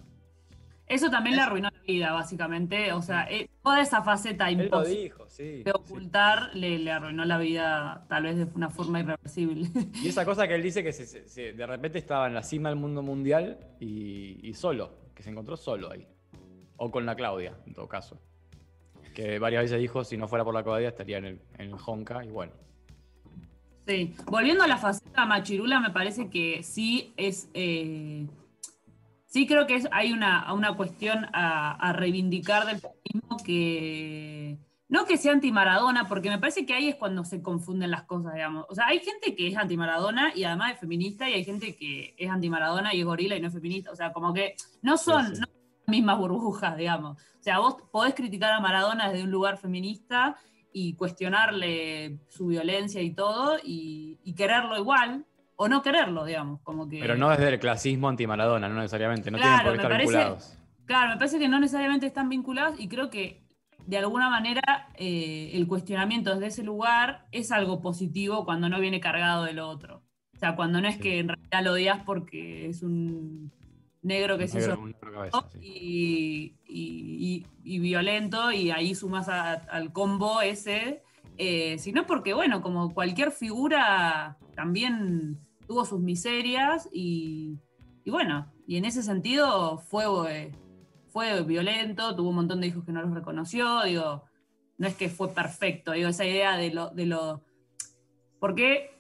Eso también le arruinó la vida, básicamente. O sea, eh, toda esa faceta imposible dijo, sí. de sí. ocultar le, le arruinó la vida, tal vez de una forma irreversible. Y esa cosa que él dice que se- se- se- de repente estaba en la cima del mundo mundial y, y solo, que se encontró solo ahí. O con la Claudia, en todo caso. Que varias veces dijo, si no fuera por la Claudia estaría en el, en el Honka y bueno. Sí, volviendo a la faceta machirula, me parece que sí es. eh, sí, creo que es, hay una, una cuestión a, a reivindicar del feminismo que. No que sea anti-Maradona, porque me parece que ahí es cuando se confunden las cosas, digamos. O sea, hay gente que es anti-Maradona y además es feminista, y hay gente que es anti-Maradona y es gorila y no es feminista. O sea, como que no son, Sí, sí. no son las mismas burbujas, digamos. O sea, vos podés criticar a Maradona desde un lugar feminista y cuestionarle su violencia y todo, y, y quererlo igual, o no quererlo, digamos, como que... Pero no desde el clasismo anti-Maradona, no necesariamente, no Claro, tienen por qué estar parece- vinculados. Claro, me parece que no necesariamente están vinculados y creo que de alguna manera eh, el cuestionamiento desde ese lugar es algo positivo cuando no viene cargado del otro. O sea, cuando no es Sí. que en realidad lo odias porque es un negro que se hizo y, y- violento y ahí sumas a- al combo ese, eh, sino porque, bueno, como cualquier figura también tuvo sus miserias y, y bueno, y en ese sentido fue, fue violento, tuvo un montón de hijos que no los reconoció, digo, no es que fue perfecto, digo, esa idea de lo... De lo porque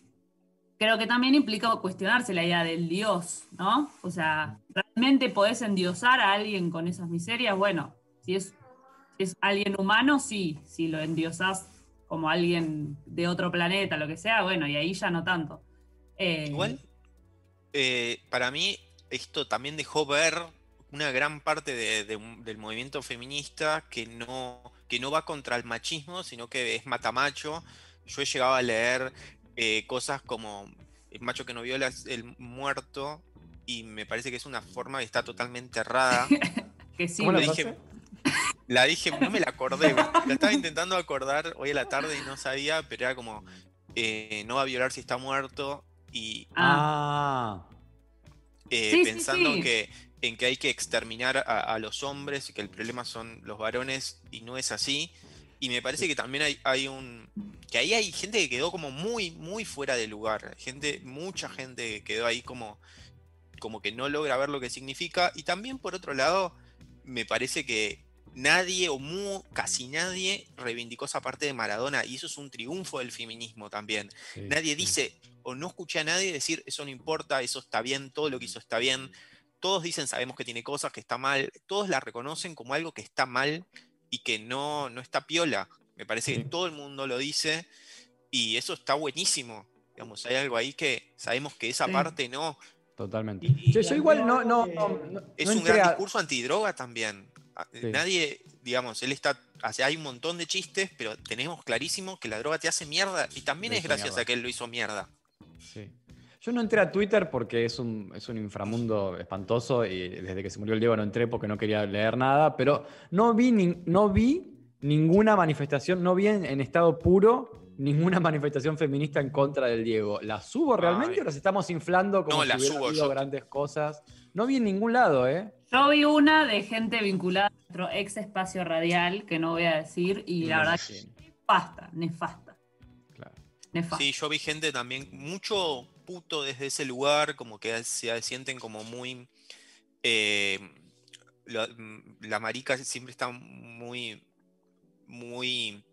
creo que también implica cuestionarse la idea del Dios, ¿no? O sea, ¿realmente podés endiosar a alguien con esas miserias? Bueno, si es, es alguien humano, sí. Si lo endiosás como alguien de otro planeta, lo que sea, bueno, y ahí ya no tanto. Eh, Igual, eh, para mí, esto también dejó ver una gran parte de- del movimiento feminista que no, que no va contra el machismo, sino que es matamacho. Yo he llegado a leer eh, cosas como el macho que no viola es el muerto, y me parece que es una forma que está totalmente errada. que sí, ¿Cómo lo la dije-? La dije, no me la acordé, la estaba intentando acordar hoy a la tarde y no sabía, pero era como, eh, no va a violar si está muerto, y Ah, eh, Sí, sí, pensando sí. Que, en que hay que exterminar a, a los hombres y que el problema son los varones y no es así. Y me parece que también hay, hay un... que ahí hay gente que quedó como muy, muy fuera de lugar. Gente, mucha gente que quedó ahí como, como que no logra ver lo que significa. Y también por otro lado, me parece que nadie o mu- casi nadie reivindicó esa parte de Maradona y eso es un triunfo del feminismo también. sí, Nadie sí. dice, o no escuché a nadie decir, eso no importa, eso está bien, todo lo que hizo está bien. Todos dicen, sabemos que tiene cosas, que está mal. Todos la reconocen como algo que está mal y que no, no está piola. Me parece que todo el mundo lo dice y eso está buenísimo. Digamos, hay algo ahí que sabemos que esa parte no. Totalmente. Y- y yo, yo igual no, no, planteaba no, que- no- Es no un gran a- discurso antidroga también. A- Sí. Nadie, digamos, él está. hay un montón de chistes, pero tenemos clarísimo que la droga te hace mierda. Y también es gracias mierda. a que él lo hizo mierda. Sí. Yo no entré a Twitter porque es un, es un inframundo espantoso y desde que se murió el Diego no entré porque no quería leer nada, pero no vi, nin- no vi ninguna manifestación, no vi en, en estado puro ninguna manifestación feminista en contra del Diego. ¿La subo realmente Ay. o las estamos inflando como No, si la hubiera subo, yo- grandes cosas? No vi en ningún lado, ¿eh? Yo vi una de gente vinculada a nuestro ex espacio radial, que no voy a decir, y la verdad que nefasta, nefasta, claro. nefasta. Sí, yo vi gente también, mucho puto desde ese lugar, como que se sienten como muy. eh, la, la marica siempre está muy. Muy.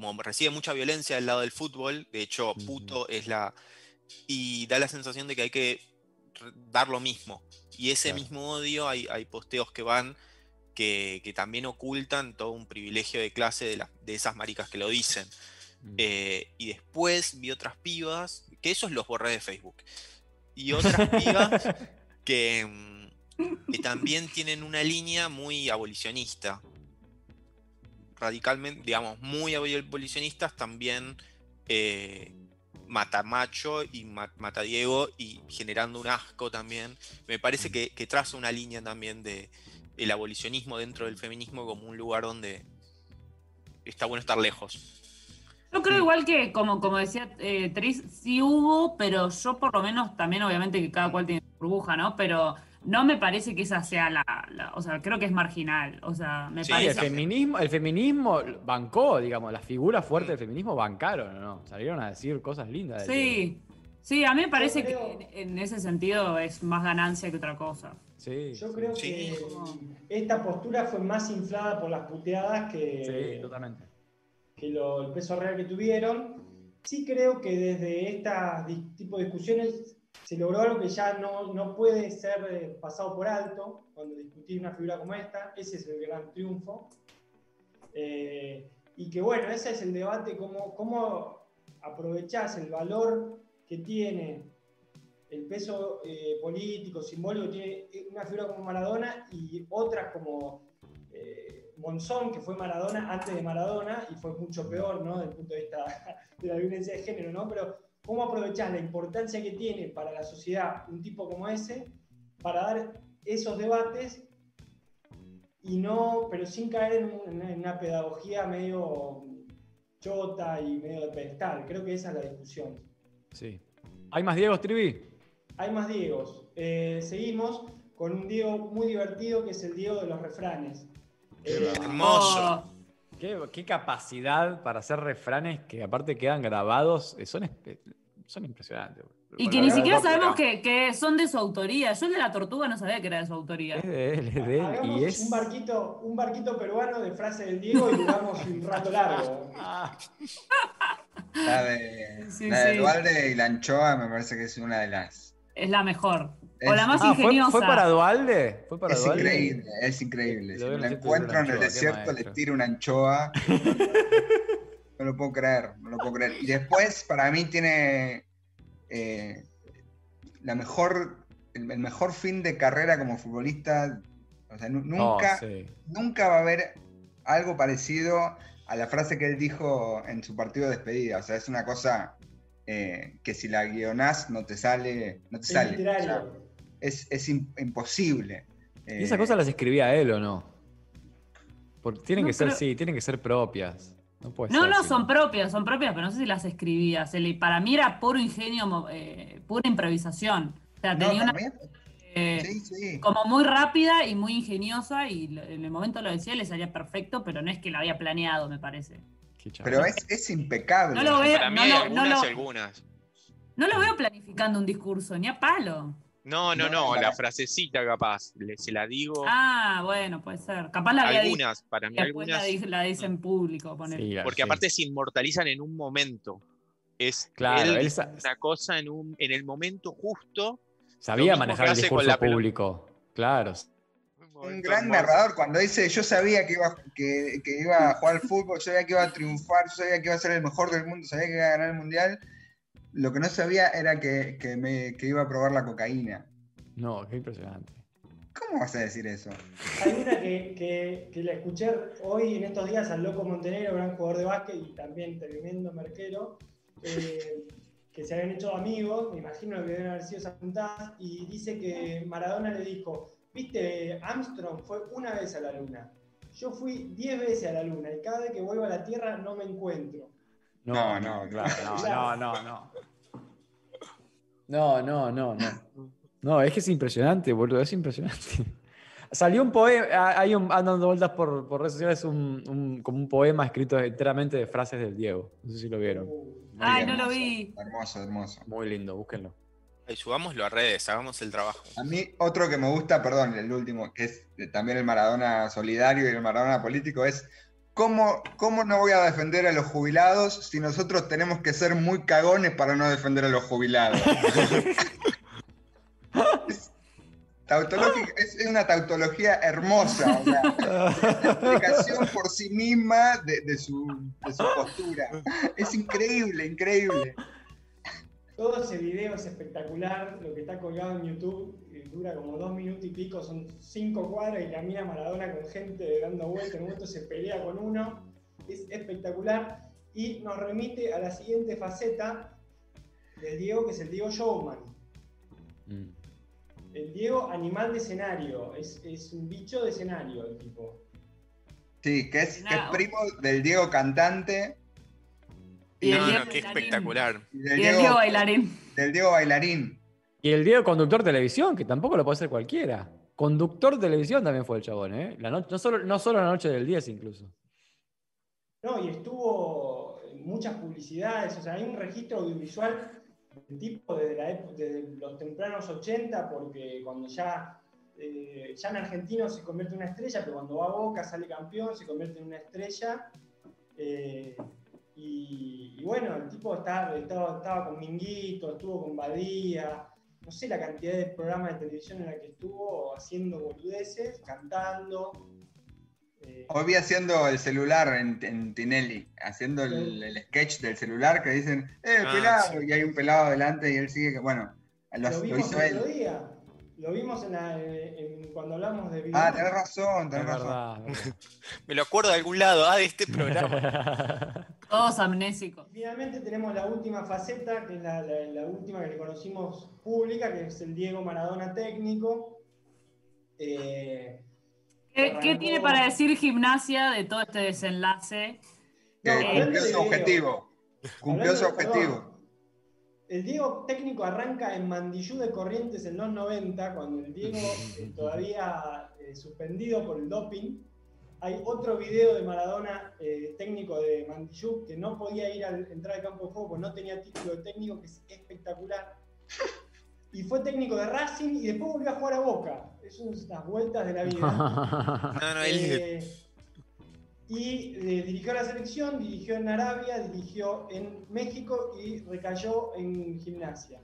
Como recibe mucha violencia del lado del fútbol. De hecho, puto es la. Y da la sensación de que hay que dar lo mismo. Y ese Claro. mismo odio, hay, hay posteos que van. Que, que también ocultan todo un privilegio de clase de, la- de esas maricas que lo dicen. Mm. Eh, y después vi otras pibas, que esos los borré de Facebook. Y otras pibas que, mm, que también tienen una línea muy abolicionista. Radicalmente, digamos, muy abolicionistas también eh, mata macho y ma- mata Diego y generando un asco también. Me parece que, que traza una línea también de el abolicionismo dentro del feminismo como un lugar donde está bueno estar lejos. Yo creo igual que, como, como decía eh, Tris, sí hubo, pero yo por lo menos también, obviamente que cada cual tiene su burbuja, ¿no? Pero no me parece que esa sea la, la- o sea, creo que es marginal. O sea, me Sí, Sí, el parece. feminismo, el feminismo bancó, digamos, las figuras fuertes del feminismo bancaron, ¿no? Salieron a decir cosas lindas. Sí, sí, a mí me parece creo- que en, en ese sentido es más ganancia que otra cosa. Sí. Yo creo Sí. que esta postura fue más inflada por las puteadas Sí, que, totalmente. que lo- el peso real que tuvieron. Sí creo que desde este tipo de discusiones se logró algo que ya no, no puede ser eh, pasado por alto cuando discutís una figura como esta. Ese es el gran triunfo. Eh, y que bueno, ese es el debate, cómo, cómo aprovechás el valor que tiene el peso eh, político, simbólico, tiene una figura como Maradona y otras como eh, Monzón, que fue Maradona antes de Maradona y fue mucho peor, ¿no? Desde el punto de vista de la violencia de género, ¿no? Pero cómo aprovechar la importancia que tiene para la sociedad un tipo como ese para dar esos debates y no, pero sin caer en una, en una pedagogía medio chota y medio de pedestal. Creo que esa es la discusión. Sí. ¿Hay más Diego Trivi? Hay más Diegos. Eh, seguimos con un Diego muy divertido que es el Diego de los refranes. Eh, Hermoso. ¿Qué, qué capacidad para hacer refranes que aparte quedan grabados? eh, Son, son impresionantes. y Bueno, que ni siquiera sabemos que, que son de su autoría. Yo el de la tortuga no sabía que era de su autoría. Es de él, es de él. hagamos Y es. un, barquito, un barquito peruano de frase del Diego y duramos un rato largo. La de, Sí, la. Dualde y la anchoa me parece que es una de las. Es la mejor. Es- o la más Ah, ¿fue, ingeniosa. fue para Dualde? ¿Fue para Es Dualde? increíble, es increíble. Lo Si me encuentro en el anchoa, desierto, le tiro una anchoa. No lo puedo creer, no lo puedo creer. Y después, para mí, tiene eh, la mejor, el, el mejor fin de carrera como futbolista. O sea, nu- Oh, nunca, sí. nunca va a haber algo parecido a la frase que él dijo en su partido de despedida. O sea, es una cosa eh, que si la guionás no te sale, no te Es sale. Es, es im- imposible. ¿Y esas Eh, cosas las escribía él o no? Porque tienen No que ser, sí, tienen que ser propias. No, puede No, ser, no, son propias, son propias, pero no sé si las escribía. Se le- para mí era puro ingenio, eh, pura improvisación. O sea, no, tenía una eh, sí, sí. como muy rápida y muy ingeniosa y en el momento lo decía, le salía perfecto, pero no es que lo había planeado, me parece. Pero es, es impecable. No lo veo, Para mí no hay lo- algunas no lo- y algunas. No lo veo planificando un discurso, ni a palo. No, no, No, la frasecita capaz. le- se la digo. Ah, bueno, puede ser. Capaz la dicho algunas, para mí después la, algunas. di- la dice en público, ponele. Sí, Porque sí. aparte se inmortalizan en un momento. Es Claro, él dice una cosa en, un, en el momento justo. sabía manejar el discurso público. Claro. Un gran hermoso. narrador cuando dice yo sabía que iba, que, que iba a jugar al fútbol, yo sabía que iba a triunfar, yo sabía que iba a ser el mejor del mundo, sabía que iba a ganar el mundial. Lo que no sabía era que, que me, que iba a probar la cocaína. No, qué impresionante. ¿Cómo vas a decir eso? Hay una que, que, que la escuché hoy en estos días al Loco Montenegro, gran jugador de básquet y también tremendo merquero, eh, que se habían hecho amigos, me imagino que deben haber sido esas juntadas, y dice que Maradona le dijo, viste, Armstrong fue una vez a la luna, yo fui diez veces a la luna y cada vez que vuelvo a la Tierra no me encuentro. No, no, claro, no, no, no, no. No, no, no, no. No, es que es impresionante, boludo, es impresionante. Salió un poema, hay un, anda dando vueltas por, por redes sociales, un, un- como un poema escrito enteramente de frases del Diego. No sé si lo vieron. Uh, Ay, Muy no lo vi. Hermoso, hermoso. Muy lindo, búsquenlo. Ay, subámoslo a redes, hagamos el trabajo. A mí otro que me gusta, perdón, el último, que es también el Maradona solidario y el Maradona político, es ¿cómo, cómo no voy a defender a los jubilados si nosotros tenemos que ser muy cagones para no defender a los jubilados? es, es- es una tautología hermosa, o sea, la explicación por sí misma de, de su, de su postura. Es increíble, increíble. Todo ese video es espectacular, lo que está colgado en YouTube eh, dura como dos minutos y pico, son cinco cuadras y camina Maradona con gente dando vueltas, en un momento se pelea con uno, es espectacular y nos remite a la siguiente faceta del Diego, que es el Diego Showman. Mm. El Diego animal de escenario, es, es un bicho de escenario el tipo. Sí, que es, que es primo del Diego cantante Y el no, Diego no, qué bailarín. espectacular. y del Y el Diego bailarín. del Diego bailarín. Y el Diego conductor de televisión, que tampoco lo puede ser cualquiera. Conductor de televisión también fue el chabón, ¿eh? La no, solo, no solo la noche del 10 incluso. No, y estuvo en muchas publicidades, o sea, hay un registro audiovisual del tipo desde, la epo- desde los tempranos 80, porque cuando ya, eh, ya en argentino se convierte en una estrella, pero cuando va a Boca sale campeón, se convierte en una estrella. eh, y, y bueno, el tipo estaba, estaba, estaba con Minguito, estuvo con Badía, no sé la cantidad de programas de televisión en la que estuvo haciendo boludeces, cantando. eh, Hoy vi haciendo el celular en, en Tinelli, haciendo el, el sketch del celular que dicen, ¡eh, Ah, pelado! Y hay un pelado adelante y él sigue que, bueno, lo, Lo lo vimos hizo el otro él. día. Lo vimos en la- en- cuando hablamos de Ah, video. tenés razón, Es tenés razón. verdad. Me lo acuerdo de algún lado, ah, de este programa. Todos amnésicos. Finalmente tenemos la última faceta, que es la, la- la última que le conocimos pública, que es el Diego Maradona técnico. Eh, ¿Qué, tiene para decir gimnasia de todo este desenlace? Que No, cumplió hablando de su objetivo. Cumplió su objetivo. perdón, el Diego técnico arranca en Mandillú de Corrientes en los 90, cuando el Diego eh, todavía eh, suspendido por el doping. Hay otro video de Maradona, eh, técnico de Mandillú, que no podía ir al entrar al campo de juego porque no tenía título de técnico, que es espectacular. Y fue técnico de Racing y después volvió a jugar a Boca. Es unas vueltas de la vida. No, no, Eh, Y eh, dirigió la selección, dirigió en Arabia, dirigió en México y recayó en gimnasia.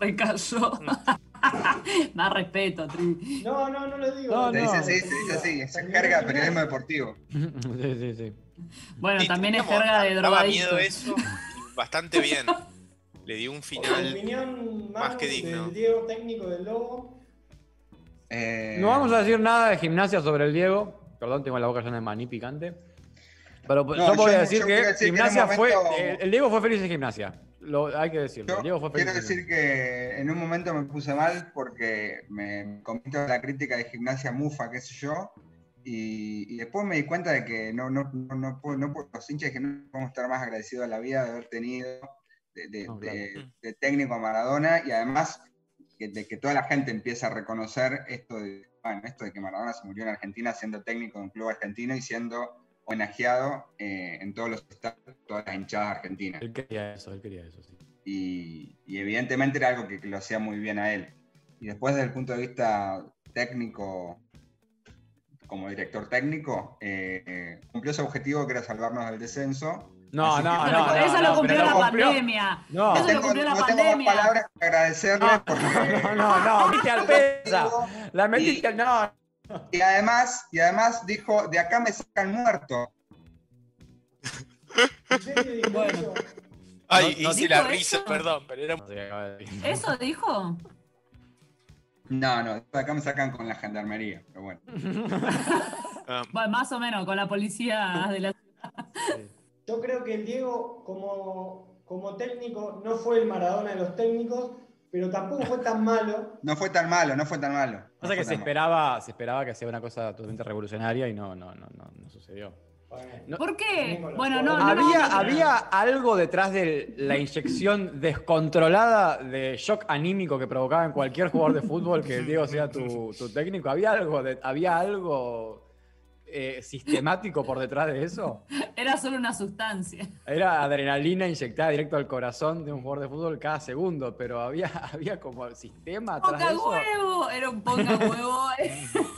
Recayó. Más respeto, Tri. No, no, no lo digo. No, Se no. dice así, se dice así. Es jerga de periodismo deportivo. sí, sí, sí. Bueno, Sí, también es jerga de daba drogadicto. miedo eso bastante bien. Le dio un final. Opinión más Manu, que digno. del Diego técnico del Lobo. Eh, No vamos a decir nada de gimnasia sobre el Diego. Perdón, tengo la boca llena de maní picante. Pero No, yo voy a decir yo que gimnasia fue. momento- El, el Diego fue feliz en gimnasia. Lo, hay que decirlo. Yo el Diego fue feliz. quiero decir que en un momento me puse mal porque me comí toda la crítica de gimnasia mufa, qué sé yo, y, y después me di cuenta de que no, no, no, no puedo- no puedo- los hinchas que no podemos estar más agradecidos a la vida de haber tenido de, de- No, claro. de- de técnico a Maradona y además que- de que toda la gente empieza a reconocer esto de, bueno, esto de que Maradona se murió en Argentina siendo técnico de un club argentino y siendo homenajeado eh, en todos los estadios, todas las hinchadas argentinas Él quería eso, él quería eso, sí. y, y evidentemente era algo que, que lo hacía muy bien a él. Y después desde el punto de vista técnico, como director técnico, eh, eh, cumplió su objetivo que era salvarnos del descenso. No, Así no, que- no, no. eso no, lo cumplió la cumplió. pandemia. No. Eso lo tengo, cumplió la no tengo pandemia. más palabras que agradecerle No, porque... no, no, no, metiste al pesa. La metiste al. No. Y además, y además dijo, de acá me sacan muerto. ¿En serio dijo Bueno. eso? Ay, No, no hice la dijo risa, eso. perdón, pero era. ¿Eso dijo? No, no, de acá me sacan con la gendarmería, pero bueno. ah, Bueno, más o menos, con la policía de la Yo creo que el Diego, como, como técnico, no fue el Maradona de los técnicos, pero tampoco fue tan malo. No fue tan malo, no fue tan malo. No Pasa que fue se malo. esperaba, se esperaba que sea una cosa totalmente revolucionaria y no, no, no, no, no sucedió. No. ¿Por qué? Bueno, no, había, no, había algo detrás de la inyección descontrolada de shock anímico que provocaba en cualquier jugador de fútbol que Diego sea tu, tu técnico. ¿Había algo, de- había algo eh, sistemático por detrás de eso? Era solo una sustancia. Era adrenalina inyectada directo al corazón de un jugador de fútbol cada segundo, pero había, había como sistema atrás de ¡Ponga eso. huevo! Era un ponga huevo.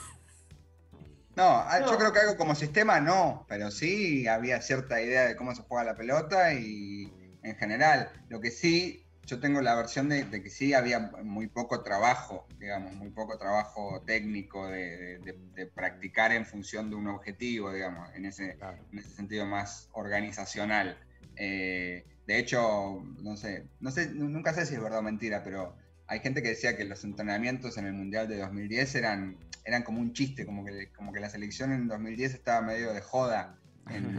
No, ah, No. yo creo que algo como sistema no, pero sí había cierta idea de cómo se juega la pelota y en general. Lo que sí, yo tengo la versión de, de que sí había muy poco trabajo, digamos, muy poco trabajo técnico de, de- de practicar en función de un objetivo, digamos, en ese, Claro. en ese sentido más organizacional. Eh, de hecho, no sé, no sé, nu- nunca sé si es verdad o mentira, pero hay gente que decía que los entrenamientos en el Mundial de 2010 eran, eran como un chiste, como que, como que la selección en 2010 estaba medio de joda. En,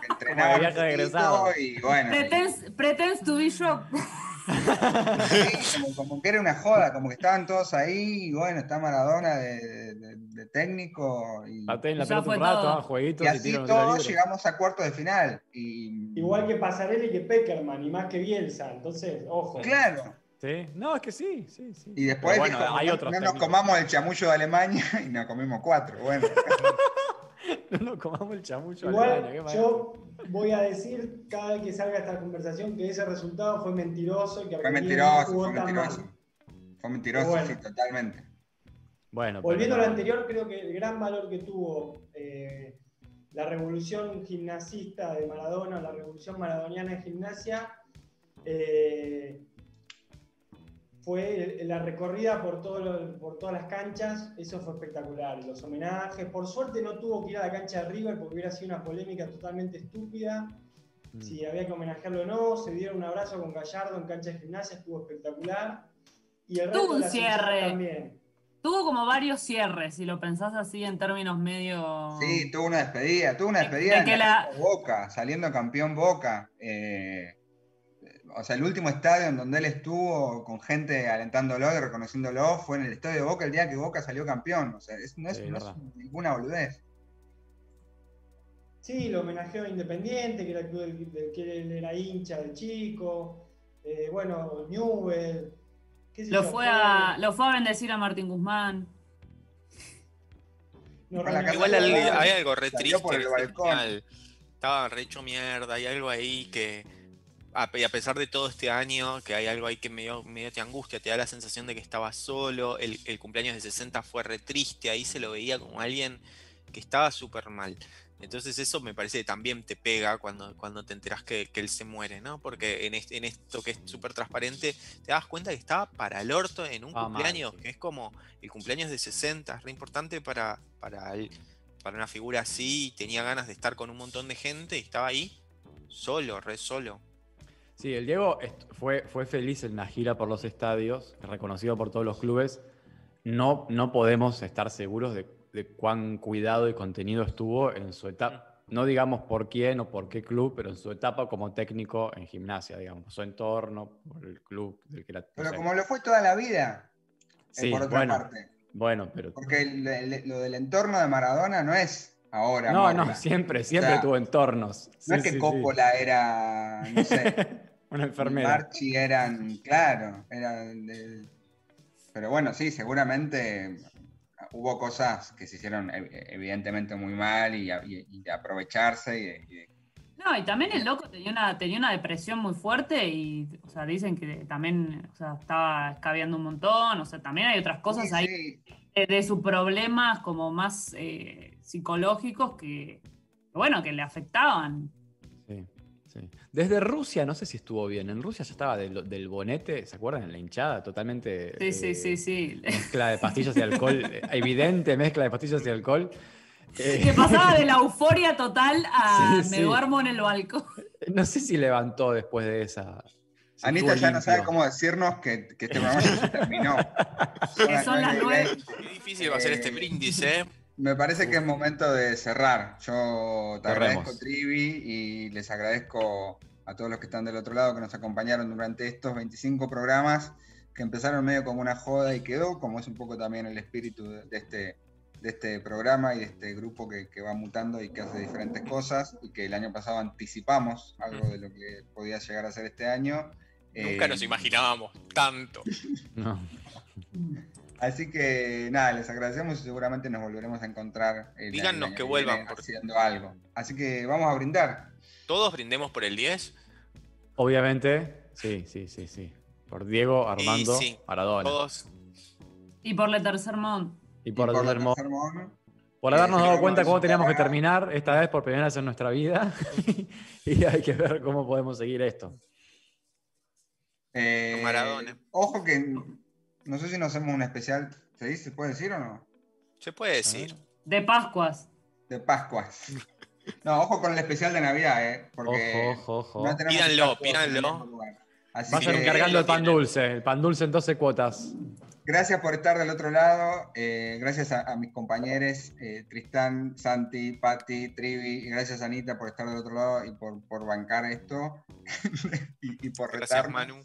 que entrenaban viaje de poquito egresado. y bueno, Pretends, pretends to be shocked. sí, como, como que era una joda, como que estaban todos ahí y bueno, está Maradona de, de- de técnico y, Pateen la Ya pelota fue un rato, todo. hagan jueguitos y así todos llegamos a cuartos de final. Y, Igual que Pasarelli y que Peckerman, y más que Bielsa. Entonces, ojo. Claro. Sí, no, es que sí, sí, sí. Y después bueno, dijo, hay no, otros no nos comamos el chamullo de Alemania y nos comimos cuatro. Bueno, No nos comamos el chamullo Igual mal. yo voy a decir cada vez que salga esta conversación que ese resultado fue mentiroso y que fue mentiroso, jugó fue tan mentiroso. mal. Fue mentiroso, Bueno. sí, totalmente. Bueno, pero Volviendo a no. lo anterior, creo que el gran valor que tuvo eh, la revolución gimnasista de Maradona, la revolución maradoniana en gimnasia, eh, fue la recorrida por, todo lo- por todas las canchas, eso fue espectacular, los homenajes. Por suerte no tuvo que ir a la cancha de River porque hubiera sido una polémica totalmente estúpida. Mm. Si había que homenajearlo o no, se dieron un abrazo con Gallardo en cancha de gimnasia, estuvo espectacular. Y el Tuvo de un la cierre. también. Tuvo como varios cierres, si lo pensás así en términos medio. Sí, tuvo una despedida, tuvo una De- despedida de en que la Boca, saliendo campeón Boca. eh, o sea, el último estadio en donde él estuvo con gente alentándolo y reconociéndolo fue en el estadio de Boca el día que Boca salió campeón. O sea, es- no es, Sí, no es verdad. ninguna boludez. Sí, lo homenajeó a Independiente, que era el club del, del que él era hincha del chico. Eh, bueno, Newell. qué sé Lo yo, fue, a, lo fue a bendecir a Martín Guzmán. reunió- Igual hay, algo re triste por el final. Estaba re hecho mierda, hay algo ahí que. A, y a pesar de todo este año, que hay algo ahí que medio, medio te angustia, te da la sensación de que estaba solo. El, el cumpleaños de 60 fue re triste, ahí se lo veía como alguien que estaba súper mal. Entonces eso me parece que también te pega cuando, cuando te enteras que, que él se muere, ¿no? Porque en, este- en esto que es súper transparente, te das cuenta que estaba para el orto en un cumpleaños, sí. que es como el cumpleaños de 60, es re importante para, para, el- para una figura así, y tenía ganas de estar con un montón de gente y estaba ahí solo, re solo. Sí, el Diego fue, fue feliz en una gira por los estadios, reconocido por todos los clubes. No, no podemos estar seguros de, de cuán cuidado y contenido estuvo en su etapa. No digamos por quién o por qué club, pero en su etapa como técnico en gimnasia, digamos, su entorno, por el club del que no Pero como lo fue toda la vida, eh, Sí, por otra bueno, parte. Bueno, pero. Porque el- el- lo del entorno de Maradona no es ahora. No, no, siempre, siempre O sea, tuvo entornos. No Sí, es que sí, sí. Coppola era, no sé, Una enfermera. Marchi eran, claro, eran de- pero bueno, sí, seguramente hubo cosas que se hicieron ev- evidentemente muy mal y, y- y de aprovecharse y, de- y de- No, y también el loco tenía una, tenía una depresión muy fuerte y, o sea, dicen que también, o sea, estaba escabeando un montón, o sea, también hay otras cosas Sí, ahí sí, de, de sus problemas como más eh, psicológicos que, bueno, que le afectaban. Sí, sí. Desde Rusia, no sé si estuvo bien. En Rusia ya estaba del, del bonete, ¿se acuerdan? En la hinchada, totalmente. Sí, sí, eh, sí, sí. Mezcla de pastillas y alcohol, eh, evidente mezcla de pastillas y alcohol. Eh, Que pasaba de la euforia total a Sí, me sí. duermo en el balcón. no sé si levantó después de esa. si Anita ya no sabe cómo decirnos que, que este programa ya se terminó. Que son las nueve. Qué difícil va a ser este Eh, brindis, ¿eh? Me parece que es momento de cerrar. Yo te Cerremos. agradezco, Trivi, y les agradezco a todos los que están del otro lado que nos acompañaron durante estos 25 programas que empezaron medio como una joda y quedó, como es un poco también el espíritu de de este, de este programa y de este grupo que, que va mutando y que hace diferentes cosas y que el año pasado anticipamos algo de lo que podía llegar a ser este año. Nunca Eh, nos imaginábamos tanto. No. Así que nada, les agradecemos y seguramente nos volveremos a encontrar. el- Díganos que vuelvan, porque- haciendo algo. Así que vamos a brindar. Todos brindemos por el 10. Obviamente, sí, sí, sí, sí. Por Diego Armando sí, Maradona. Todos. Y por Le Tercer Mont. Y por, Y por haber la mo- tercer mono. por habernos dado cuenta cómo teníamos que terminar, esta vez por primera vez en nuestra vida. y hay que ver cómo podemos seguir esto. Eh, Maradona. Ojo que no sé si nos hacemos un especial. ¿Se dice? ¿Se puede decir o no? Se puede decir. De Pascuas. De Pascuas. No, ojo con el especial de Navidad, ¿eh? Porque Ojo, ojo, ojo. no Pídanlo, pídanlo. Así Vayan que, encargando el pan tiene. dulce, el pan dulce en 12 cuotas. Gracias por estar del otro lado. eh, gracias a, a mis compañeros eh, Tristán, Santi, Patti, Trivi. Y gracias Anita por estar del otro lado y por, por bancar esto. y, y por Gracias, retarnos. Manu.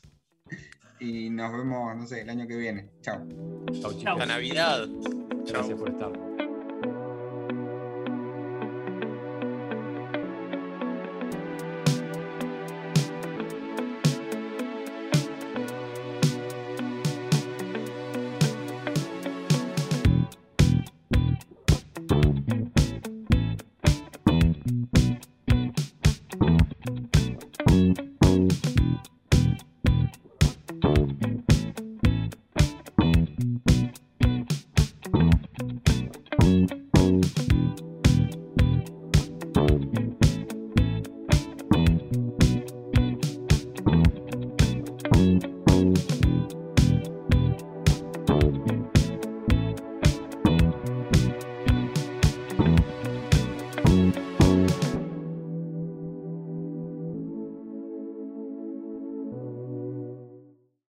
Y nos vemos, no sé, el año que viene. Chao. Chau, chicos. Chau. La Navidad. Chao. Gracias por estar.